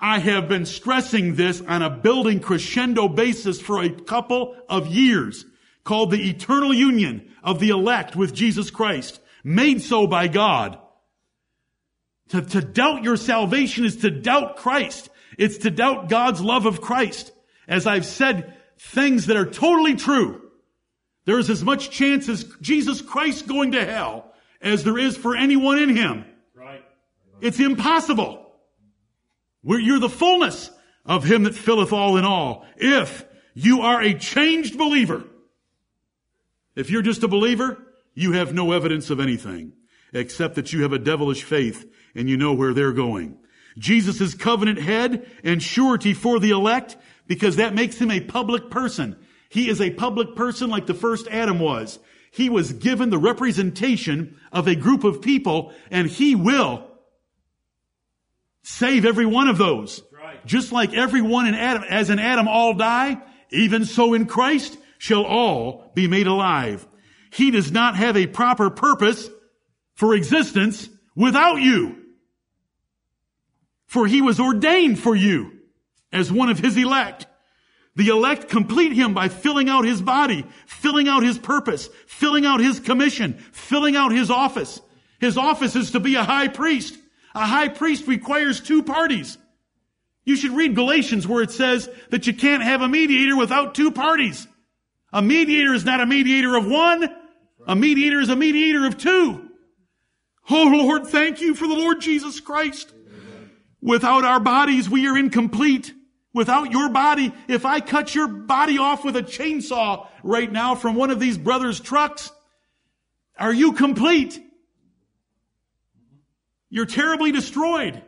I have been stressing this on a building crescendo basis for a couple of years called the eternal union of the elect with Jesus Christ, made so by God. To, to doubt your salvation is to doubt Christ. It's to doubt God's love of Christ. As I've said, things that are totally true. There is as much chance as Jesus Christ going to hell as there is for anyone in him. Right. It's impossible. You're the fullness of him that filleth all in all. If you are a changed believer, if you're just a believer, you have no evidence of anything except that you have a devilish faith and you know where they're going. Jesus is covenant head and surety for the elect because that makes him a public person. He is a public person like the first Adam was. He was given the representation of a group of people and he will Save every one of those. Right. Just like everyone in Adam, as in Adam all die, even so in Christ shall all be made alive. He does not have a proper purpose for existence without you. For he was ordained for you as one of his elect. The elect complete him by filling out his body, filling out his purpose, filling out his commission, filling out his office. His office is to be a high priest. A high priest requires two parties. You should read Galatians where it says that you can't have a mediator without two parties. A mediator is not a mediator of one. A mediator is a mediator of two. Oh Lord, thank you for the Lord Jesus Christ. Without our bodies, we are incomplete. Without your body, if I cut your body off with a chainsaw right now from one of these brothers' trucks, are you complete? You're terribly destroyed.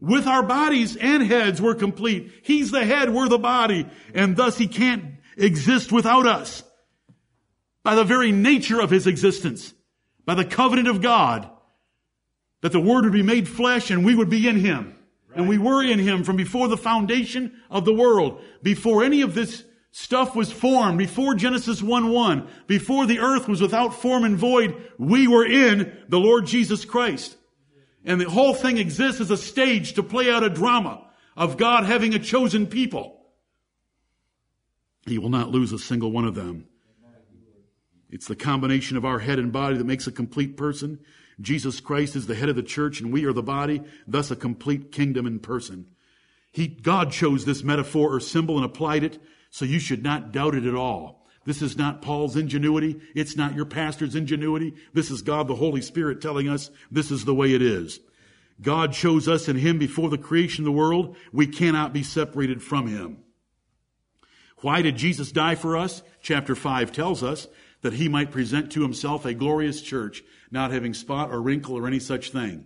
With our bodies and heads, we're complete. He's the head, we're the body, and thus he can't exist without us. By the very nature of his existence, by the covenant of God, that the Word would be made flesh and we would be in him. Right. And we were in him from before the foundation of the world, before any of this stuff was formed, before Genesis 1-1, before the earth was without form and void, we were in the Lord Jesus Christ. And the whole thing exists as a stage to play out a drama of God having a chosen people. He will not lose a single one of them. It's the combination of our head and body that makes a complete person. Jesus Christ is the head of the church and we are the body, thus a complete kingdom in person. He, God chose this metaphor or symbol and applied it, so you should not doubt it at all. This is not Paul's ingenuity. It's not your pastor's ingenuity. This is God the Holy Spirit telling us this is the way it is. God chose us in Him before the creation of the world. We cannot be separated from Him. Why did Jesus die for us? Chapter 5 tells us that He might present to Himself a glorious church, not having spot or wrinkle or any such thing.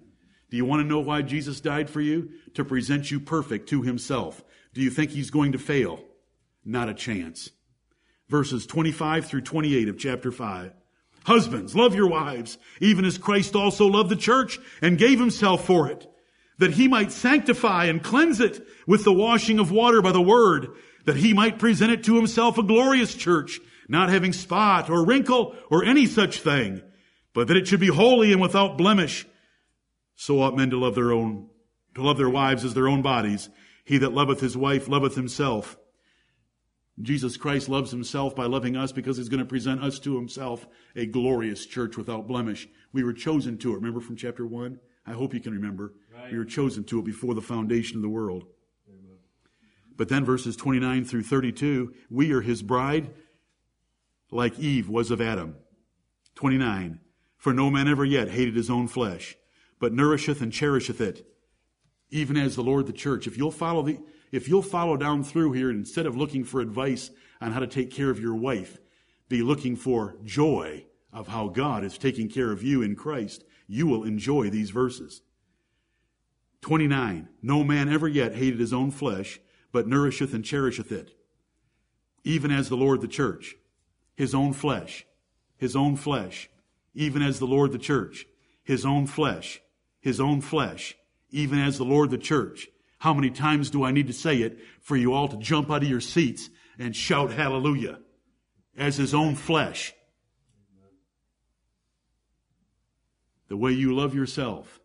Do you want to know why Jesus died for you? To present you perfect to Himself. Do you think He's going to fail? Not a chance verses 25 through 28 of chapter 5. Husbands, love your wives, even as Christ also loved the church and gave himself for it, that he might sanctify and cleanse it with the washing of water by the word, that he might present it to himself a glorious church, not having spot or wrinkle or any such thing, but that it should be holy and without blemish. So ought men to love their own, to love their wives as their own bodies. He that loveth his wife loveth himself. Jesus Christ loves himself by loving us because he's going to present us to himself a glorious church without blemish. We were chosen to it. Remember from chapter 1? I hope you can remember. Right. We were chosen to it before the foundation of the world. Amen. But then verses 29 through 32, we are his bride like Eve was of Adam. 29. For no man ever yet hated his own flesh, but nourisheth and cherisheth it, even as the Lord the church. If you'll follow the, if you'll follow down through here, instead of looking for advice on how to take care of your wife, be looking for joy of how God is taking care of you in Christ, you will enjoy these verses. 29. No man ever yet hated his own flesh, but nourisheth and cherisheth it, even as the Lord the church. His own flesh. His own flesh. Even as the Lord the church. His own flesh. His own flesh. Even as the Lord the church. How many times do I need to say it for you all to jump out of your seats and shout hallelujah as his own flesh? The way you love yourself.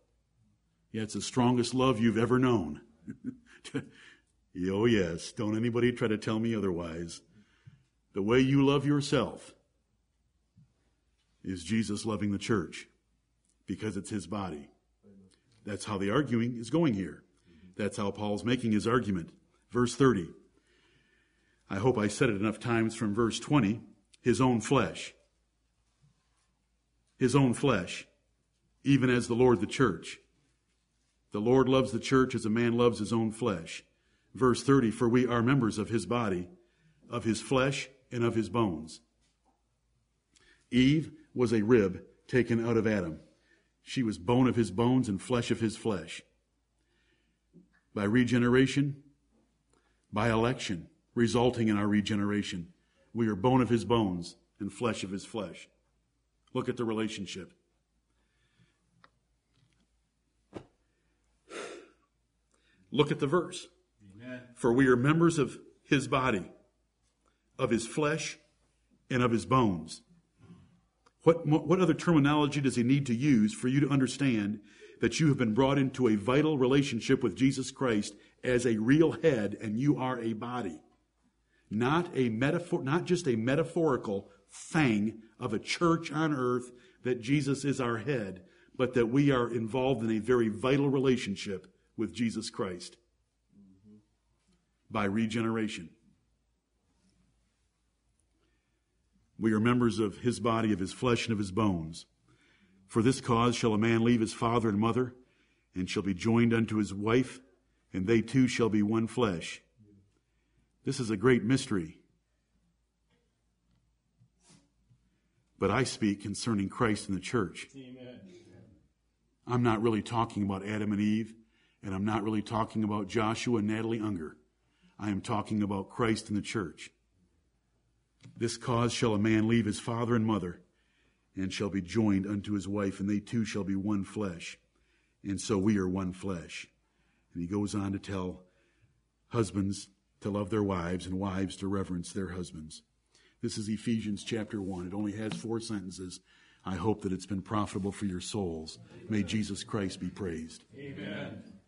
Yeah, it's the strongest love you've ever known. oh, yes. Don't anybody try to tell me otherwise. The way you love yourself is Jesus loving the church because it's his body. That's how the arguing is going here. That's how Paul's making his argument. Verse 30. I hope I said it enough times from verse 20. His own flesh. His own flesh. Even as the Lord the church. The Lord loves the church as a man loves his own flesh. Verse 30. For we are members of his body, of his flesh, and of his bones. Eve was a rib taken out of Adam. She was bone of his bones and flesh of his flesh by regeneration, by election, resulting in our regeneration. We are bone of his bones and flesh of his flesh. Look at the relationship. Look at the verse. Amen. For we are members of his body, of his flesh, and of his bones. What, what other terminology does he need to use for you to understand that you have been brought into a vital relationship with Jesus Christ as a real head and you are a body. Not a metaphor, not just a metaphorical thing of a church on earth that Jesus is our head, but that we are involved in a very vital relationship with Jesus Christ by regeneration. We are members of his body, of his flesh, and of his bones. For this cause shall a man leave his father and mother, and shall be joined unto his wife, and they two shall be one flesh. This is a great mystery. But I speak concerning Christ and the church. Amen. I'm not really talking about Adam and Eve, and I'm not really talking about Joshua and Natalie Unger. I am talking about Christ and the church. This cause shall a man leave his father and mother and shall be joined unto his wife, and they two shall be one flesh. And so we are one flesh. And he goes on to tell husbands to love their wives and wives to reverence their husbands. This is Ephesians chapter 1. It only has four sentences. I hope that it's been profitable for your souls. May Jesus Christ be praised. Amen.